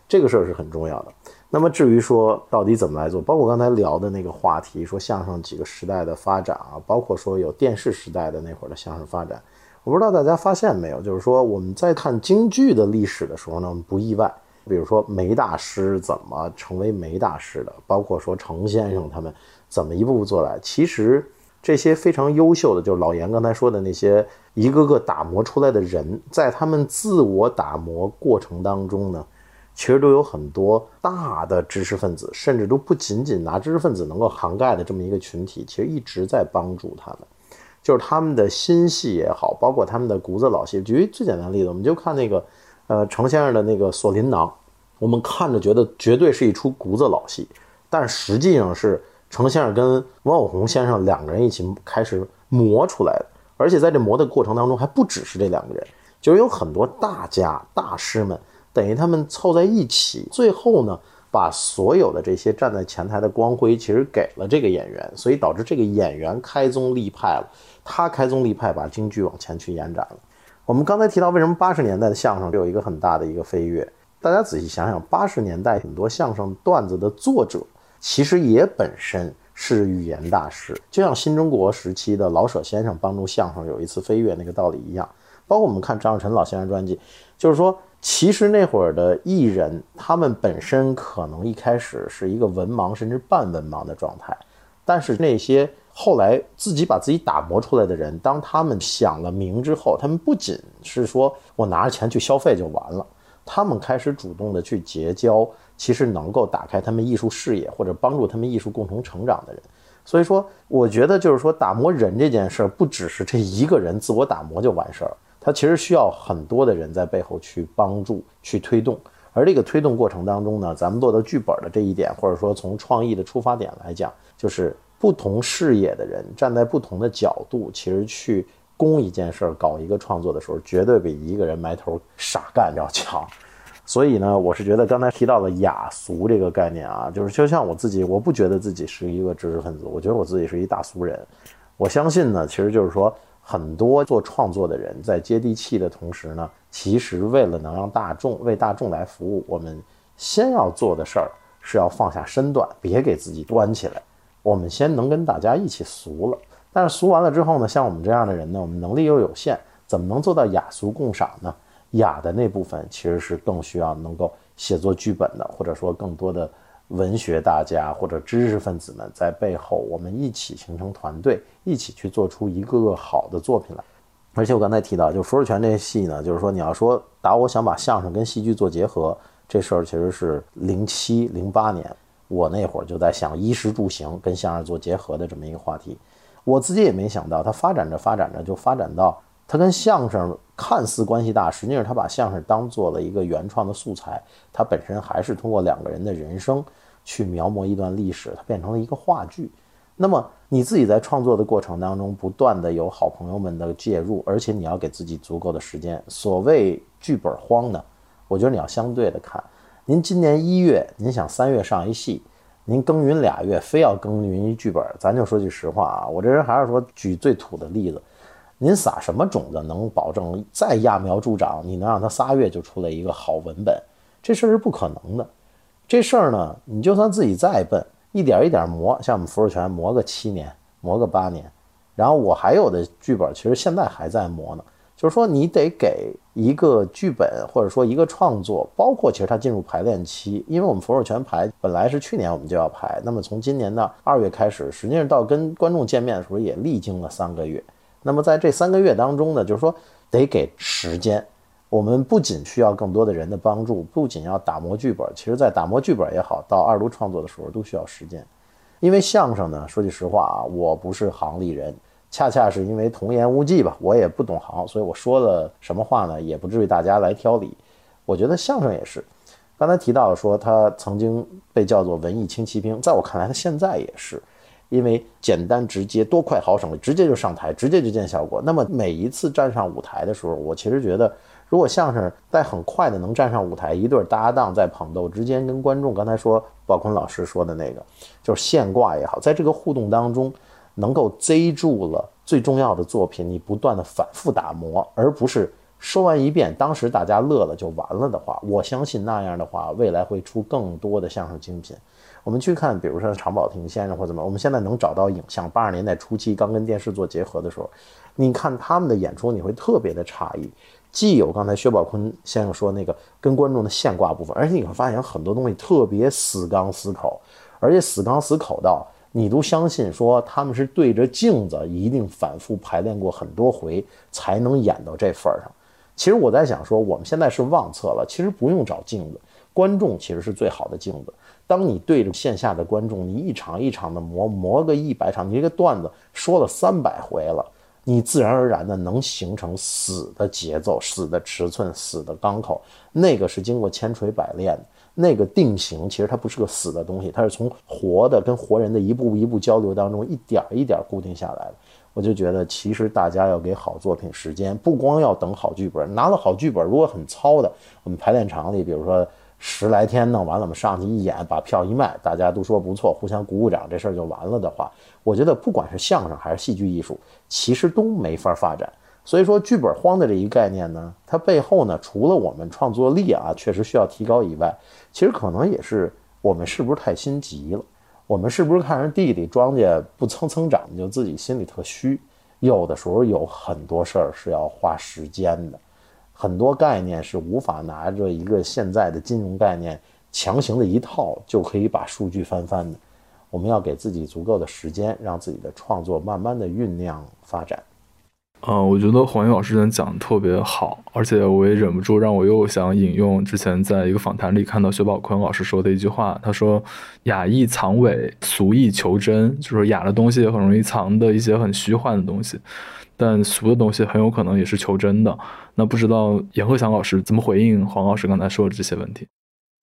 这个事儿是很重要的。那么至于说到底怎么来做，包括刚才聊的那个话题，说相声几个时代的发展啊，包括说有电视时代的那会儿的相声发展，我不知道大家发现没有，就是说我们在看京剧的历史的时候呢，我们不意外。比如说梅大师怎么成为梅大师的，包括说程先生他们怎么一步步做来，其实这些非常优秀的，就是老严刚才说的那些一个个打磨出来的人，在他们自我打磨过程当中呢，其实都有很多大的知识分子，甚至都不仅仅拿知识分子能够涵盖的这么一个群体，其实一直在帮助他们，就是他们的新戏也好，包括他们的骨子老戏。举最简单的例子，我们就看那个。呃，程先生的那个《锁麟囊》，我们看着觉得绝对是一出骨子老戏，但实际上是程先生跟王小红先生两个人一起开始磨出来的，而且在这磨的过程当中，还不只是这两个人，就是有很多大家大师们，等于他们凑在一起，最后呢，把所有的这些站在前台的光辉，其实给了这个演员，所以导致这个演员开宗立派了，他开宗立派，把京剧往前去延展了。我们刚才提到，为什么八十年代的相声有一个很大的一个飞跃？大家仔细想想，八十年代很多相声段子的作者，其实也本身是语言大师，就像新中国时期的老舍先生帮助相声有一次飞跃那个道理一样。包括我们看张小晨老先生专辑，就是说，其实那会儿的艺人，他们本身可能一开始是一个文盲甚至半文盲的状态，但是那些。后来自己把自己打磨出来的人，当他们想了明之后，他们不仅是说我拿着钱去消费就完了，他们开始主动的去结交，其实能够打开他们艺术视野或者帮助他们艺术共同成长的人。所以说，我觉得就是说打磨人这件事儿，不只是这一个人自我打磨就完事儿，他其实需要很多的人在背后去帮助、去推动。而这个推动过程当中呢，咱们做到剧本的这一点，或者说从创意的出发点来讲，就是。不同视野的人站在不同的角度，其实去攻一件事儿、搞一个创作的时候，绝对比一个人埋头傻干要强。所以呢，我是觉得刚才提到了雅俗这个概念啊，就是就像我自己，我不觉得自己是一个知识分子，我觉得我自己是一大俗人。我相信呢，其实就是说，很多做创作的人在接地气的同时呢，其实为了能让大众为大众来服务，我们先要做的事儿是要放下身段，别给自己端起来。我们先能跟大家一起俗了，但是俗完了之后呢，像我们这样的人呢，我们能力又有限，怎么能做到雅俗共赏呢？雅的那部分其实是更需要能够写作剧本的，或者说更多的文学大家或者知识分子们在背后，我们一起形成团队，一起去做出一个个好的作品来。而且我刚才提到，就浮世泉这戏呢，就是说你要说打我想把相声跟戏剧做结合，这事儿其实是零七零八年。我那会儿就在想衣食住行跟相声做结合的这么一个话题，我自己也没想到，它发展着发展着就发展到它跟相声看似关系大，实际上它把相声当做了一个原创的素材，它本身还是通过两个人的人生去描摹一段历史，它变成了一个话剧。那么你自己在创作的过程当中，不断的有好朋友们的介入，而且你要给自己足够的时间。所谓剧本荒呢，我觉得你要相对的看。您今年一月，您想三月上一戏，您耕耘俩月，非要耕耘一剧本，咱就说句实话啊，我这人还是说举最土的例子，您撒什么种子能保证再揠苗助长，你能让他仨月就出来一个好文本？这事儿是不可能的。这事儿呢，你就算自己再笨，一点一点磨，像我们浮世泉磨个七年，磨个八年，然后我还有的剧本，其实现在还在磨呢。就是说，你得给一个剧本或者说一个创作，包括其实它进入排练期，因为我们《佛手全》排本来是去年我们就要排，那么从今年的二月开始，实际上到跟观众见面的时候也历经了三个月。那么在这三个月当中呢，就是说得给时间。我们不仅需要更多的人的帮助，不仅要打磨剧本，其实在打磨剧本也好，到二度创作的时候都需要时间。因为相声呢，说句实话啊，我不是行里人。恰恰是因为童言无忌吧，我也不懂行，所以我说了什么话呢，也不至于大家来挑理。我觉得相声也是，刚才提到说他曾经被叫做文艺轻骑兵，在我看来他现在也是，因为简单直接、多快好省，直接就上台，直接就见效果。那么每一次站上舞台的时候，我其实觉得，如果相声在很快的能站上舞台，一对搭档在捧逗之间跟观众，刚才说宝坤老师说的那个，就是现挂也好，在这个互动当中。能够贼住了最重要的作品，你不断的反复打磨，而不是说完一遍，当时大家乐了就完了的话，我相信那样的话，未来会出更多的相声精品。我们去看，比如说常宝霆先生或怎么，我们现在能找到影像，八十年代初期刚跟电视做结合的时候，你看他们的演出，你会特别的诧异，既有刚才薛宝坤先生说那个跟观众的现挂部分，而且你会发现很多东西特别死刚死口，而且死刚死口到。你都相信说他们是对着镜子，一定反复排练过很多回才能演到这份儿上。其实我在想说，我们现在是忘测了，其实不用找镜子，观众其实是最好的镜子。当你对着线下的观众，你一场一场的磨磨个一百场，你这个段子说了三百回了，你自然而然的能形成死的节奏、死的尺寸、死的钢口，那个是经过千锤百炼的。那个定型其实它不是个死的东西，它是从活的跟活人的一步一步交流当中一点一点固定下来的。我就觉得，其实大家要给好作品时间，不光要等好剧本，拿了好剧本如果很糙的，我们排练场里，比如说十来天弄完了，我们上去一演，把票一卖，大家都说不错，互相鼓鼓掌，这事儿就完了的话，我觉得不管是相声还是戏剧艺术，其实都没法发展。所以说，剧本荒的这一概念呢，它背后呢，除了我们创作力啊确实需要提高以外，其实可能也是我们是不是太心急了？我们是不是看着地里庄稼不蹭蹭长，就自己心里特虚？有的时候有很多事儿是要花时间的，很多概念是无法拿着一个现在的金融概念强行的一套就可以把数据翻翻的。我们要给自己足够的时间，让自己的创作慢慢的酝酿发展。嗯，我觉得黄英老师今天讲的特别好，而且我也忍不住让我又想引用之前在一个访谈里看到薛宝坤老师说的一句话，他说：“雅意藏伪，俗意求真。”就是雅的东西很容易藏的一些很虚幻的东西，但俗的东西很有可能也是求真的。那不知道严鹤祥老师怎么回应黄老师刚才说的这些问题？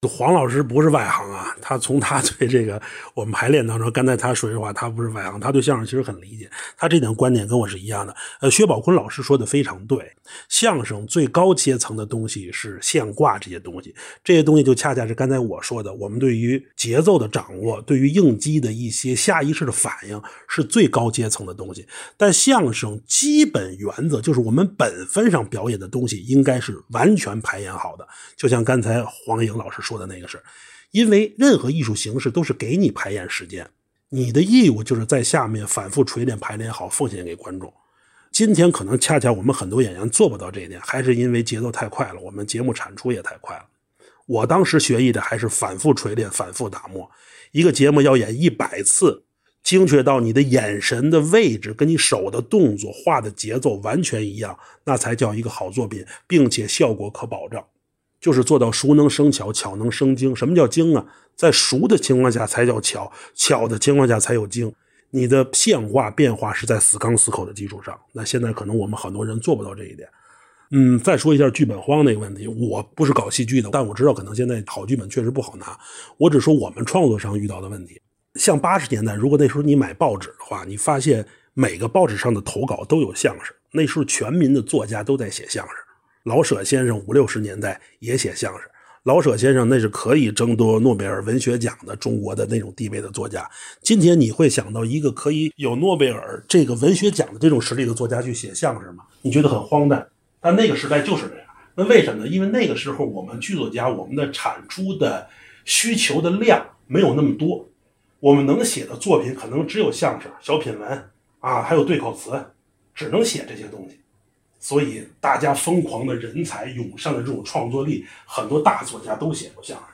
黄老师不是外行啊，他从他对这个我们排练当中，刚才他说实话，他不是外行，他对相声其实很理解，他这点观点跟我是一样的。呃，薛宝坤老师说的非常对，相声最高阶层的东西是现挂这些东西，这些东西就恰恰是刚才我说的，我们对于节奏的掌握，对于应激的一些下意识的反应是最高阶层的东西。但相声基本原则就是我们本分上表演的东西应该是完全排演好的，就像刚才黄颖老师说。说的那个是，因为任何艺术形式都是给你排演时间，你的义务就是在下面反复锤炼、排练好，奉献给观众。今天可能恰恰我们很多演员做不到这一点，还是因为节奏太快了，我们节目产出也太快了。我当时学艺的还是反复锤炼、反复打磨。一个节目要演一百次，精确到你的眼神的位置跟你手的动作、画的节奏完全一样，那才叫一个好作品，并且效果可保证。就是做到熟能生巧，巧能生精。什么叫精啊？在熟的情况下才叫巧，巧的情况下才有精。你的现化变化是在死刚死口的基础上。那现在可能我们很多人做不到这一点。嗯，再说一下剧本荒那个问题。我不是搞戏剧的，但我知道可能现在好剧本确实不好拿。我只说我们创作上遇到的问题。像八十年代，如果那时候你买报纸的话，你发现每个报纸上的投稿都有相声。那时候全民的作家都在写相声。老舍先生五六十年代也写相声。老舍先生那是可以争夺诺贝尔文学奖的中国的那种地位的作家。今天你会想到一个可以有诺贝尔这个文学奖的这种实力的作家去写相声吗？你觉得很荒诞。但那个时代就是这样。那为什么呢？因为那个时候我们剧作家我们的产出的需求的量没有那么多，我们能写的作品可能只有相声、小品文啊，还有对口词，只能写这些东西。所以大家疯狂的人才涌上的这种创作力，很多大作家都写过相声。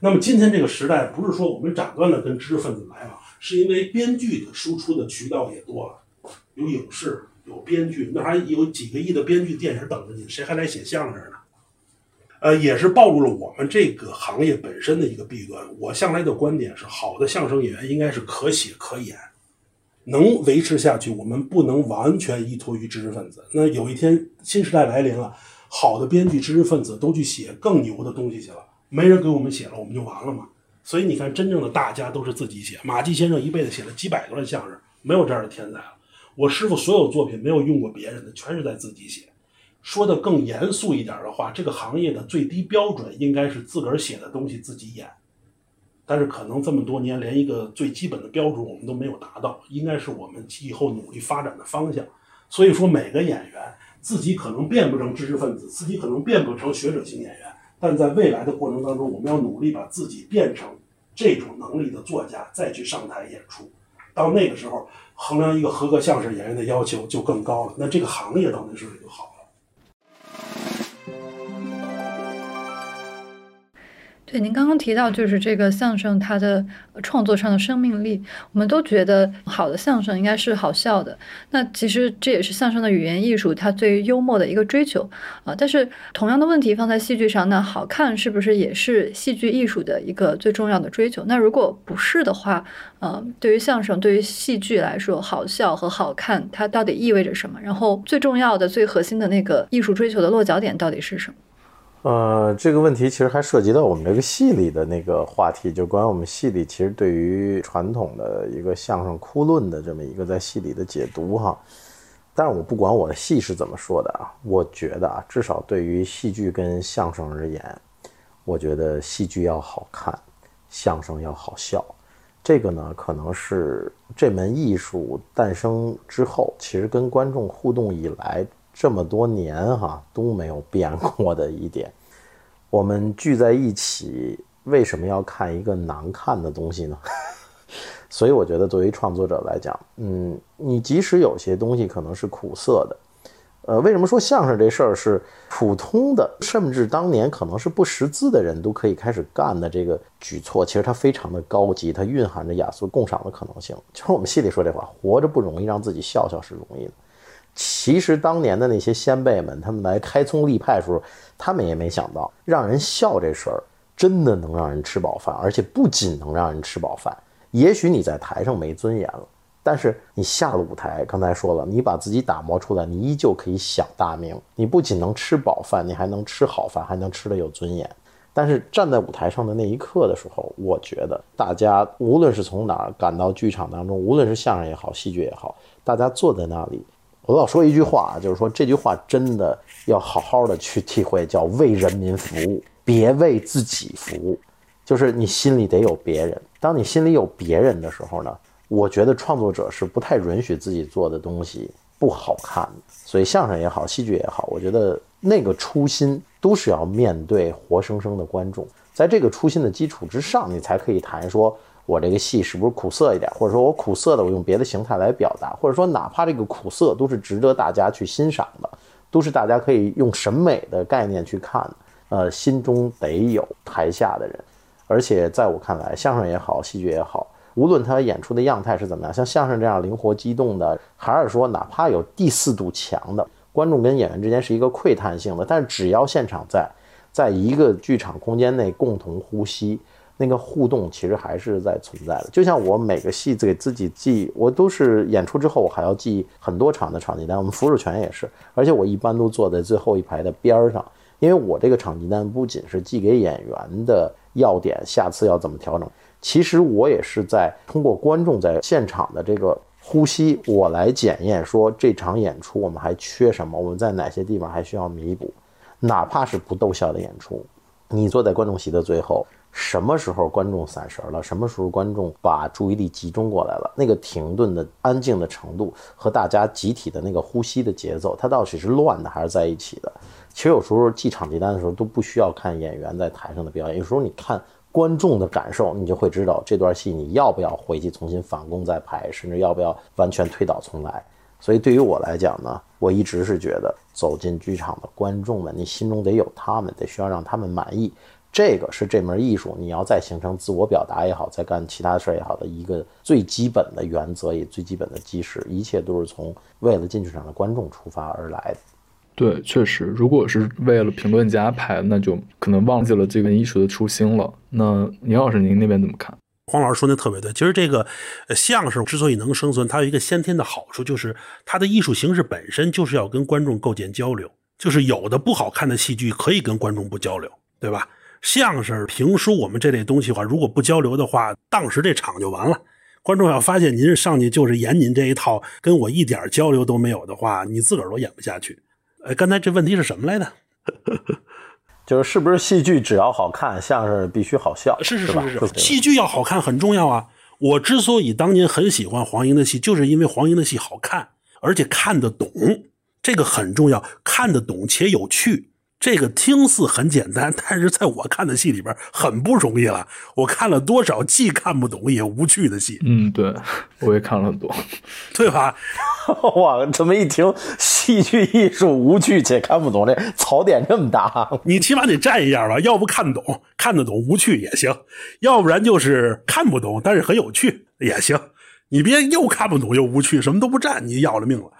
那么今天这个时代，不是说我们斩断了跟知识分子来往，是因为编剧的输出的渠道也多了，有影视，有编剧，那还有几个亿的编剧电影等着你，谁还来写相声呢？呃，也是暴露了我们这个行业本身的一个弊端。我向来的观点是，好的相声演员应该是可写可演。能维持下去，我们不能完全依托于知识分子。那有一天新时代来临了，好的编剧、知识分子都去写更牛的东西去了，没人给我们写了，我们就完了嘛。所以你看，真正的大家都是自己写。马季先生一辈子写了几百段相声，没有这样的天才了。我师傅所有作品没有用过别人的，全是在自己写。说的更严肃一点的话，这个行业的最低标准应该是自个儿写的东西自己演。但是可能这么多年，连一个最基本的标准我们都没有达到，应该是我们以后努力发展的方向。所以说，每个演员自己可能变不成知识分子，自己可能变不成学者型演员，但在未来的过程当中，我们要努力把自己变成这种能力的作家，再去上台演出。到那个时候，衡量一个合格相声演员的要求就更高了，那这个行业到那时候就好。对，您刚刚提到就是这个相声它的创作上的生命力，我们都觉得好的相声应该是好笑的。那其实这也是相声的语言艺术它对幽默的一个追求啊。但是同样的问题放在戏剧上，那好看是不是也是戏剧艺术的一个最重要的追求？那如果不是的话，呃，对于相声、对于戏剧来说，好笑和好看它到底意味着什么？然后最重要的、最核心的那个艺术追求的落脚点到底是什么？呃，这个问题其实还涉及到我们这个戏里的那个话题，就关于我们戏里其实对于传统的一个相声哭论的这么一个在戏里的解读哈。但是我不管我的戏是怎么说的啊，我觉得啊，至少对于戏剧跟相声而言，我觉得戏剧要好看，相声要好笑。这个呢，可能是这门艺术诞生之后，其实跟观众互动以来。这么多年哈都没有变过的一点，我们聚在一起为什么要看一个难看的东西呢？所以我觉得作为创作者来讲，嗯，你即使有些东西可能是苦涩的，呃，为什么说相声这事儿是普通的，甚至当年可能是不识字的人都可以开始干的这个举措，其实它非常的高级，它蕴含着雅俗共赏的可能性。就是我们戏里说这话，活着不容易，让自己笑笑是容易的。其实当年的那些先辈们，他们来开宗立派的时候，他们也没想到让人笑这事儿真的能让人吃饱饭，而且不仅能让人吃饱饭。也许你在台上没尊严了，但是你下了舞台，刚才说了，你把自己打磨出来，你依旧可以享大名。你不仅能吃饱饭，你还能吃好饭，还能吃得有尊严。但是站在舞台上的那一刻的时候，我觉得大家无论是从哪儿赶到剧场当中，无论是相声也好，戏剧也好，大家坐在那里。我老说一句话啊，就是说这句话真的要好好的去体会，叫为人民服务，别为自己服务。就是你心里得有别人。当你心里有别人的时候呢，我觉得创作者是不太允许自己做的东西不好看的。所以相声也好，戏剧也好，我觉得那个初心都是要面对活生生的观众，在这个初心的基础之上，你才可以谈说。我这个戏是不是苦涩一点，或者说我苦涩的，我用别的形态来表达，或者说哪怕这个苦涩都是值得大家去欣赏的，都是大家可以用审美的概念去看。呃，心中得有台下的人，而且在我看来，相声也好，戏剧也好，无论他演出的样态是怎么样，像相声这样灵活机动的，还是说哪怕有第四堵墙的，观众跟演员之间是一个窥探性的，但是只要现场在，在一个剧场空间内共同呼吸。那个互动其实还是在存在的，就像我每个戏给自己记，我都是演出之后我还要记很多场的场记单。我们扶手拳也是，而且我一般都坐在最后一排的边儿上，因为我这个场记单不仅是寄给演员的要点，下次要怎么调整，其实我也是在通过观众在现场的这个呼吸，我来检验说这场演出我们还缺什么，我们在哪些地方还需要弥补，哪怕是不逗笑的演出，你坐在观众席的最后。什么时候观众散神了？什么时候观众把注意力集中过来了？那个停顿的安静的程度和大家集体的那个呼吸的节奏，它到底是乱的还是在一起的？其实有时候记场记单的时候都不需要看演员在台上的表演，有时候你看观众的感受，你就会知道这段戏你要不要回去重新返工再拍，甚至要不要完全推倒重来。所以对于我来讲呢，我一直是觉得走进剧场的观众们，你心中得有他们，得需要让他们满意。这个是这门艺术，你要再形成自我表达也好，再干其他事儿也好的一个最基本的原则，也最基本的基石，一切都是从为了进剧场的观众出发而来的。对，确实，如果是为了评论家拍，那就可能忘记了这个艺术的初心了。那倪老师，您那边怎么看？黄老师说的特别对，其实这个相声之所以能生存，它有一个先天的好处，就是它的艺术形式本身就是要跟观众构建交流，就是有的不好看的戏剧可以跟观众不交流，对吧？相声、评书，我们这类东西的话，如果不交流的话，当时这场就完了。观众要发现您上去就是演您这一套，跟我一点交流都没有的话，你自个儿都演不下去。哎，刚才这问题是什么来着？就是是不是戏剧只要好看，相声必须好笑？是是是是是，戏剧要好看很重要啊。我之所以当年很喜欢黄英的戏，就是因为黄英的戏好看，而且看得懂，这个很重要，看得懂且有趣。这个听似很简单，但是在我看的戏里边很不容易了。我看了多少既看不懂也无趣的戏？嗯，对，我也看了很多，对吧？哇，这么一听，戏剧艺术无趣且看不懂，这槽点这么大。你起码得占一样吧，要不看懂，看得懂无趣也行；要不然就是看不懂，但是很有趣也行。你别又看不懂又无趣，什么都不占，你要了命了。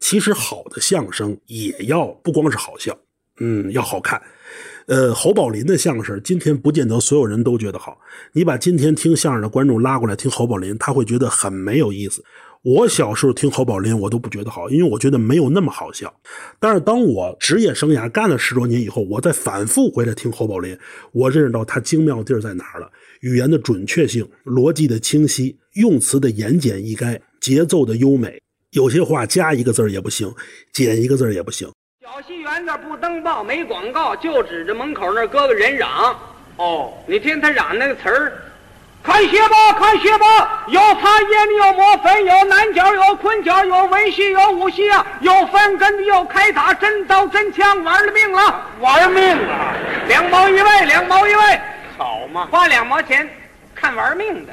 其实好的相声也要不光是好笑。嗯，要好看。呃，侯宝林的相声今天不见得所有人都觉得好。你把今天听相声的观众拉过来听侯宝林，他会觉得很没有意思。我小时候听侯宝林，我都不觉得好，因为我觉得没有那么好笑。但是当我职业生涯干了十多年以后，我再反复回来听侯宝林，我认识到他精妙地儿在哪儿了：语言的准确性、逻辑的清晰、用词的言简意赅、节奏的优美。有些话加一个字也不行，减一个字也不行。小戏园子不登报没广告，就指着门口那搁个人嚷。哦，你听他嚷那个词儿，看鞋吧，看鞋吧，有擦烟的，有抹粉，有南角，有昆角，有文戏，有武戏啊，有翻跟的，有开打，真刀真枪，玩了命了，玩命了，两毛一位，两毛一位，好嘛，花两毛钱看玩命的。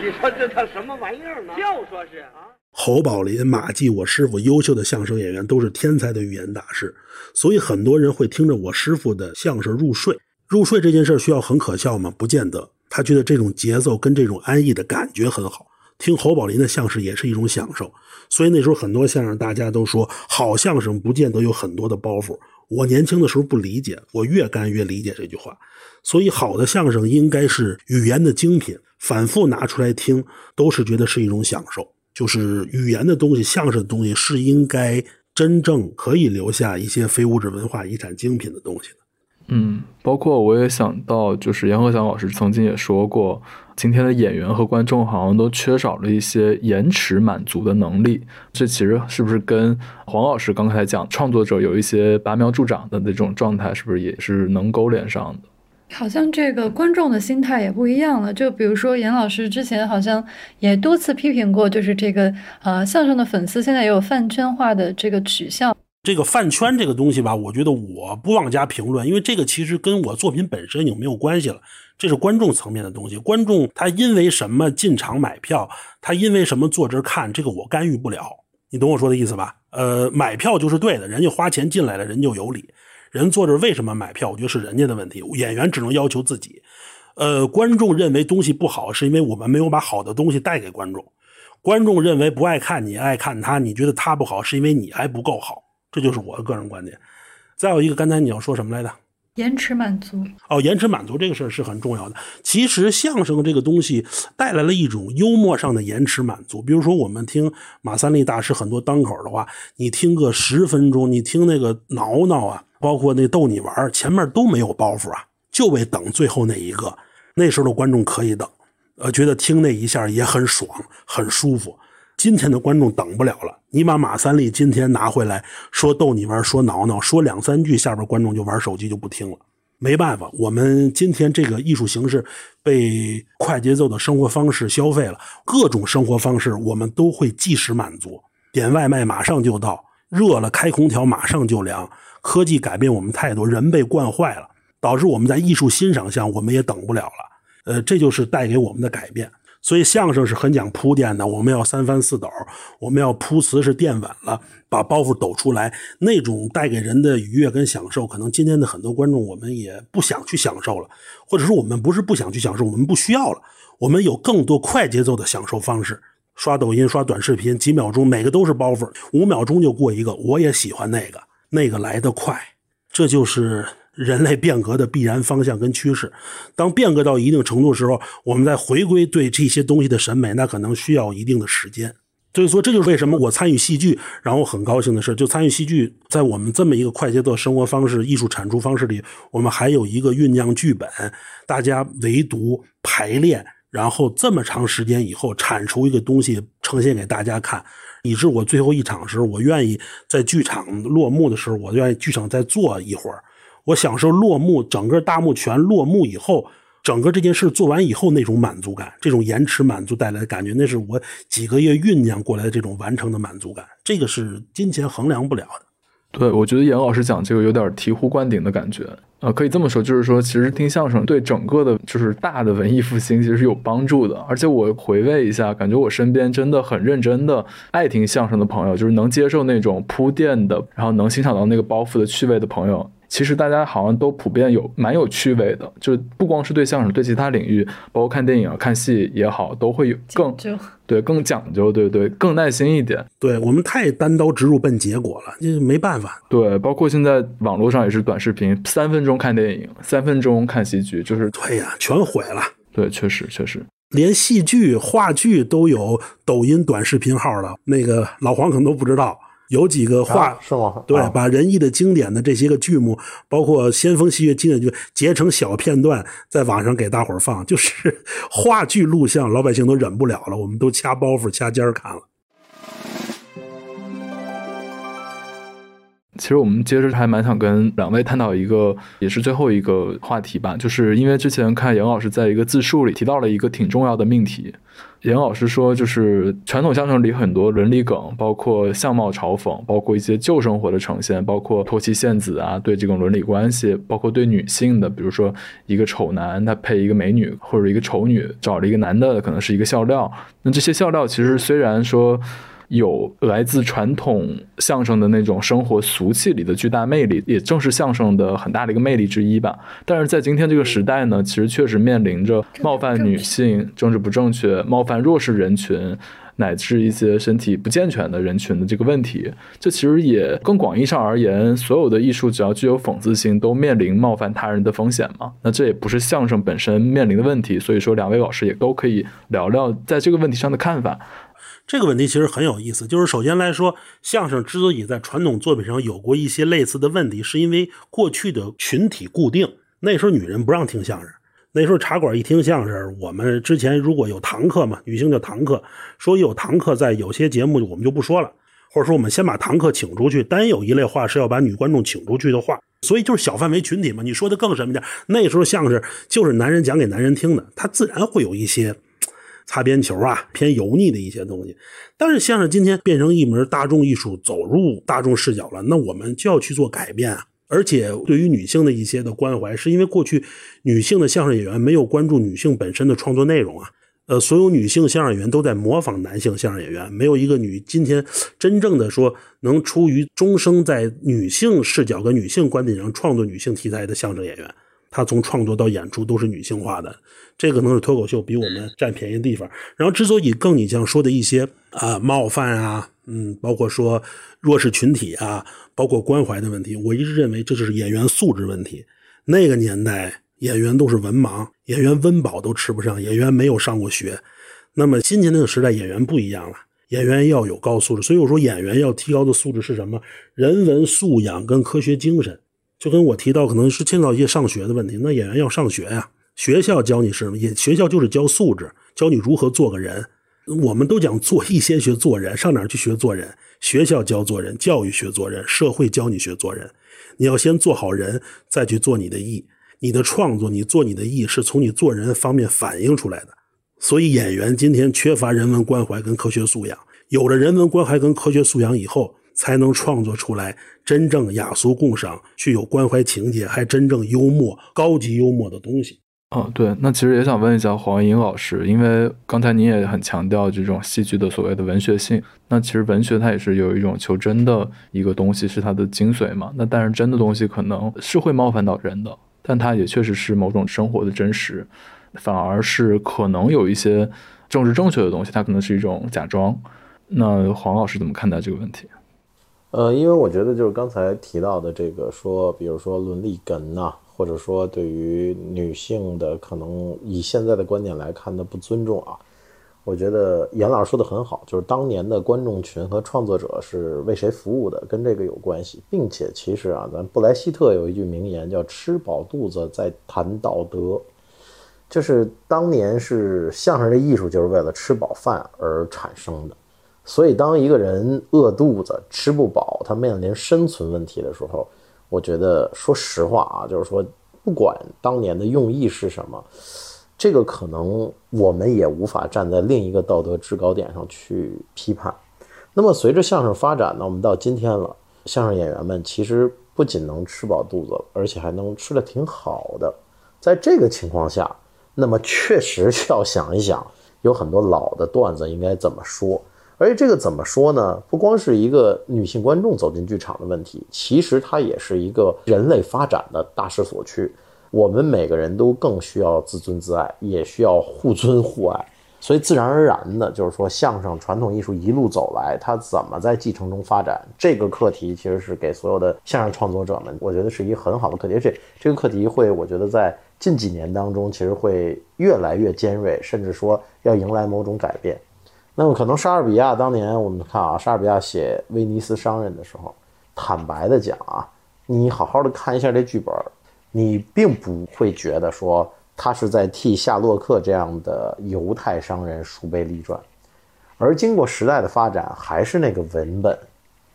你说这叫什么玩意儿呢？就说是啊。侯宝林、马季，我师傅优秀的相声演员都是天才的语言大师，所以很多人会听着我师傅的相声入睡。入睡这件事需要很可笑吗？不见得。他觉得这种节奏跟这种安逸的感觉很好。听侯宝林的相声也是一种享受。所以那时候很多相声大家都说，好相声不见得有很多的包袱。我年轻的时候不理解，我越干越理解这句话。所以好的相声应该是语言的精品，反复拿出来听都是觉得是一种享受。就是语言的东西，相声的东西是应该真正可以留下一些非物质文化遗产精品的东西的。嗯，包括我也想到，就是杨鹤祥老师曾经也说过，今天的演员和观众好像都缺少了一些延迟满足的能力。这其实是不是跟黄老师刚才讲创作者有一些拔苗助长的那种状态，是不是也是能勾连上的？好像这个观众的心态也不一样了。就比如说严老师之前好像也多次批评过，就是这个呃相声的粉丝现在也有饭圈化的这个取向。这个饭圈这个东西吧，我觉得我不妄加评论，因为这个其实跟我作品本身有没有关系了，这是观众层面的东西。观众他因为什么进场买票，他因为什么坐这儿看，这个我干预不了。你懂我说的意思吧？呃，买票就是对的，人家花钱进来了，人就有理。人坐这为什么买票？我觉得是人家的问题。演员只能要求自己。呃，观众认为东西不好，是因为我们没有把好的东西带给观众。观众认为不爱看你，爱看他，你觉得他不好，是因为你还不够好。这就是我的个人观点。再有一个，刚才你要说什么来着？延迟满足。哦，延迟满足这个事儿是很重要的。其实相声这个东西带来了一种幽默上的延迟满足。比如说，我们听马三立大师很多单口的话，你听个十分钟，你听那个挠挠啊，包括那逗你玩前面都没有包袱啊，就为等最后那一个。那时候的观众可以等，呃，觉得听那一下也很爽，很舒服。今天的观众等不了了，你把马三立今天拿回来，说逗你玩，说挠挠，说两三句，下边观众就玩手机就不听了。没办法，我们今天这个艺术形式被快节奏的生活方式消费了，各种生活方式我们都会即时满足，点外卖马上就到，热了开空调马上就凉。科技改变我们太多，人被惯坏了。导致我们在艺术欣赏上我们也等不了了。呃，这就是带给我们的改变。所以相声是很讲铺垫的，我们要三翻四抖，我们要铺词是垫稳了，把包袱抖出来，那种带给人的愉悦跟享受，可能今天的很多观众我们也不想去享受了，或者说我们不是不想去享受，我们不需要了，我们有更多快节奏的享受方式，刷抖音、刷短视频，几秒钟每个都是包袱，五秒钟就过一个，我也喜欢那个，那个来得快，这就是。人类变革的必然方向跟趋势，当变革到一定程度的时候，我们再回归对这些东西的审美，那可能需要一定的时间。所以说，这就是为什么我参与戏剧，然后很高兴的事，就参与戏剧，在我们这么一个快节奏生活方式、艺术产出方式里，我们还有一个酝酿剧本，大家围读排练，然后这么长时间以后产出一个东西呈现给大家看，以致我最后一场时候，我愿意在剧场落幕的时候，我愿意剧场再坐一会儿。我享受落幕，整个大幕全落幕以后，整个这件事做完以后那种满足感，这种延迟满足带来的感觉，那是我几个月酝酿过来的这种完成的满足感，这个是金钱衡量不了的。对，我觉得严老师讲这个有点醍醐灌顶的感觉呃，可以这么说，就是说，其实听相声对整个的，就是大的文艺复兴其实是有帮助的。而且我回味一下，感觉我身边真的很认真的爱听相声的朋友，就是能接受那种铺垫的，然后能欣赏到那个包袱的趣味的朋友。其实大家好像都普遍有蛮有趣味的，就不光是对相声，对其他领域，包括看电影、看戏也好，都会有更对更讲究，对对，更耐心一点。对我们太单刀直入奔结果了，就没办法。对，包括现在网络上也是短视频，三分钟看电影，三分钟看戏剧，就是对呀，全毁了。对，确实确实，连戏剧、话剧都有抖音短视频号了，那个老黄可能都不知道。有几个话是吗？对，把仁义的经典的这些个剧目，包括先锋戏剧经典剧，截成小片段，在网上给大伙儿放，就是话剧录像，老百姓都忍不了了，我们都掐包袱、掐尖儿看了。其实我们接着还蛮想跟两位探讨一个，也是最后一个话题吧，就是因为之前看杨老师在一个自述里提到了一个挺重要的命题。严老师说，就是传统相声里很多伦理梗，包括相貌嘲讽，包括一些旧生活的呈现，包括托妻献子啊，对这种伦理关系，包括对女性的，比如说一个丑男他配一个美女，或者一个丑女找了一个男的，可能是一个笑料。那这些笑料其实虽然说。有来自传统相声的那种生活俗气里的巨大魅力，也正是相声的很大的一个魅力之一吧。但是在今天这个时代呢，其实确实面临着冒犯女性、政治不正确、冒犯弱势人群，乃至一些身体不健全的人群的这个问题。这其实也更广义上而言，所有的艺术只要具有讽刺性，都面临冒犯他人的风险嘛。那这也不是相声本身面临的问题。所以说，两位老师也都可以聊聊在这个问题上的看法。这个问题其实很有意思，就是首先来说，相声之所以在传统作品上有过一些类似的问题，是因为过去的群体固定。那时候女人不让听相声，那时候茶馆一听相声，我们之前如果有堂客嘛，女性叫堂客，说有堂客在有些节目我们就不说了，或者说我们先把堂客请出去。单有一类话是要把女观众请出去的话，所以就是小范围群体嘛。你说的更什么点？那时候相声就是男人讲给男人听的，他自然会有一些。擦边球啊，偏油腻的一些东西，但是相声今天变成一门大众艺术，走入大众视角了，那我们就要去做改变啊！而且对于女性的一些的关怀，是因为过去女性的相声演员没有关注女性本身的创作内容啊，呃，所有女性相声演员都在模仿男性相声演员，没有一个女今天真正的说能出于终生在女性视角跟女性观点上创作女性题材的相声演员。他从创作到演出都是女性化的，这可能是脱口秀比我们占便宜的地方。然后，之所以更你像说的一些啊冒犯啊，嗯，包括说弱势群体啊，包括关怀的问题，我一直认为这就是演员素质问题。那个年代演员都是文盲，演员温饱都吃不上，演员没有上过学。那么今天那个时代，演员不一样了，演员要有高素质。所以我说，演员要提高的素质是什么？人文素养跟科学精神。就跟我提到，可能是牵扯到一些上学的问题。那演员要上学呀，学校教你是什么？也学校就是教素质，教你如何做个人。我们都讲做艺先学做人，上哪儿去学做人？学校教做人，教育学做人，社会教你学做人。你要先做好人，再去做你的艺。你的创作，你做你的艺，是从你做人方面反映出来的。所以演员今天缺乏人文关怀跟科学素养。有了人文关怀跟科学素养以后，才能创作出来真正雅俗共赏、具有关怀情节、还真正幽默、高级幽默的东西。哦，对，那其实也想问一下黄莹老师，因为刚才您也很强调这种戏剧的所谓的文学性，那其实文学它也是有一种求真的一个东西，是它的精髓嘛。那但是真的东西可能是会冒犯到人的，但它也确实是某种生活的真实，反而是可能有一些政治正确的东西，它可能是一种假装。那黄老师怎么看待这个问题？呃，因为我觉得就是刚才提到的这个说，比如说伦理梗呐、或者说对于女性的可能以现在的观点来看的不尊重啊，我觉得严老师说的很好，就是当年的观众群和创作者是为谁服务的，跟这个有关系，并且其实啊，咱布莱希特有一句名言叫“吃饱肚子再谈道德”，就是当年是相声的艺术就是为了吃饱饭而产生的。所以，当一个人饿肚子、吃不饱，他面临生存问题的时候，我觉得，说实话啊，就是说，不管当年的用意是什么，这个可能我们也无法站在另一个道德制高点上去批判。那么，随着相声发展呢，我们到今天了，相声演员们其实不仅能吃饱肚子，而且还能吃的挺好的。在这个情况下，那么确实要想一想，有很多老的段子应该怎么说。而且这个怎么说呢？不光是一个女性观众走进剧场的问题，其实它也是一个人类发展的大势所趋。我们每个人都更需要自尊自爱，也需要互尊互爱。所以自然而然的，就是说相声传统艺术一路走来，它怎么在继承中发展？这个课题其实是给所有的相声创作者们，我觉得是一个很好的课题。而且这个课题会，我觉得在近几年当中，其实会越来越尖锐，甚至说要迎来某种改变。那么可能莎士比亚当年我们看啊，莎士比亚写《威尼斯商人》的时候，坦白的讲啊，你好好的看一下这剧本，你并不会觉得说他是在替夏洛克这样的犹太商人树碑立传，而经过时代的发展，还是那个文本。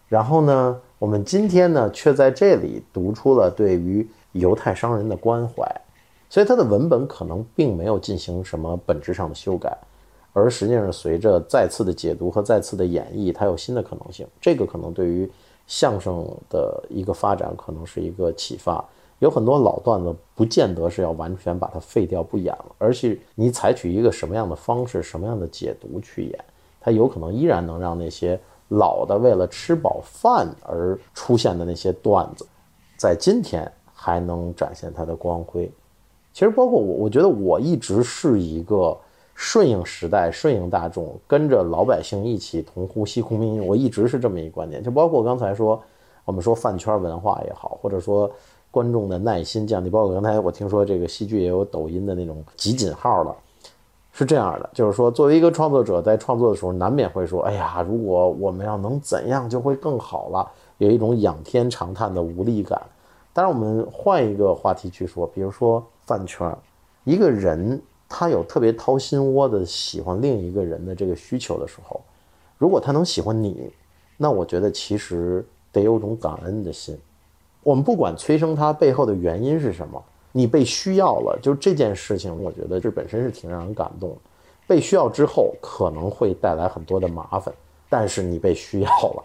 然后呢，我们今天呢，却在这里读出了对于犹太商人的关怀，所以他的文本可能并没有进行什么本质上的修改。而实际上，随着再次的解读和再次的演绎，它有新的可能性。这个可能对于相声的一个发展，可能是一个启发。有很多老段子，不见得是要完全把它废掉不演了，而是你采取一个什么样的方式、什么样的解读去演，它有可能依然能让那些老的为了吃饱饭而出现的那些段子，在今天还能展现它的光辉。其实，包括我，我觉得我一直是一个。顺应时代，顺应大众，跟着老百姓一起同呼吸共命运。我一直是这么一个观点，就包括刚才说，我们说饭圈文化也好，或者说观众的耐心降低，包括刚才我听说这个戏剧也有抖音的那种集锦号了，是这样的，就是说作为一个创作者，在创作的时候难免会说，哎呀，如果我们要能怎样就会更好了，有一种仰天长叹的无力感。当然，我们换一个话题去说，比如说饭圈，一个人。他有特别掏心窝的喜欢另一个人的这个需求的时候，如果他能喜欢你，那我觉得其实得有种感恩的心。我们不管催生他背后的原因是什么，你被需要了，就这件事情，我觉得这本身是挺让人感动。被需要之后可能会带来很多的麻烦，但是你被需要了，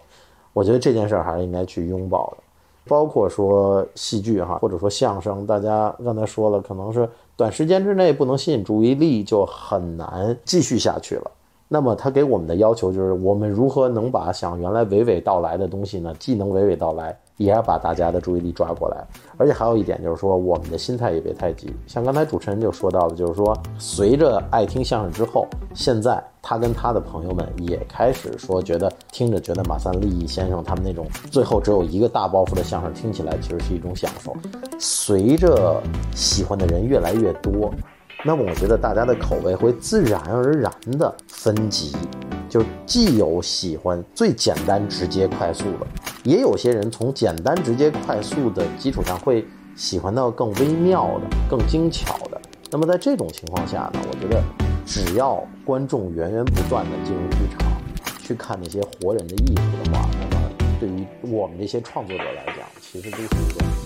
我觉得这件事儿还是应该去拥抱的。包括说戏剧哈，或者说相声，大家刚才说了，可能是。短时间之内不能吸引注意力，就很难继续下去了。那么他给我们的要求就是，我们如何能把想原来娓娓道来的东西呢，既能娓娓道来。也要把大家的注意力抓过来，而且还有一点就是说，我们的心态也别太急。像刚才主持人就说到的，就是说，随着爱听相声之后，现在他跟他的朋友们也开始说，觉得听着觉得马三立先生他们那种最后只有一个大包袱的相声听起来其实是一种享受。随着喜欢的人越来越多，那么我觉得大家的口味会自然而然的分级。就既有喜欢最简单、直接、快速的，也有些人从简单、直接、快速的基础上会喜欢到更微妙的、更精巧的。那么在这种情况下呢，我觉得只要观众源源不断的进入剧场去看那些活人的艺术的话，那么对于我们这些创作者来讲，其实都是一个。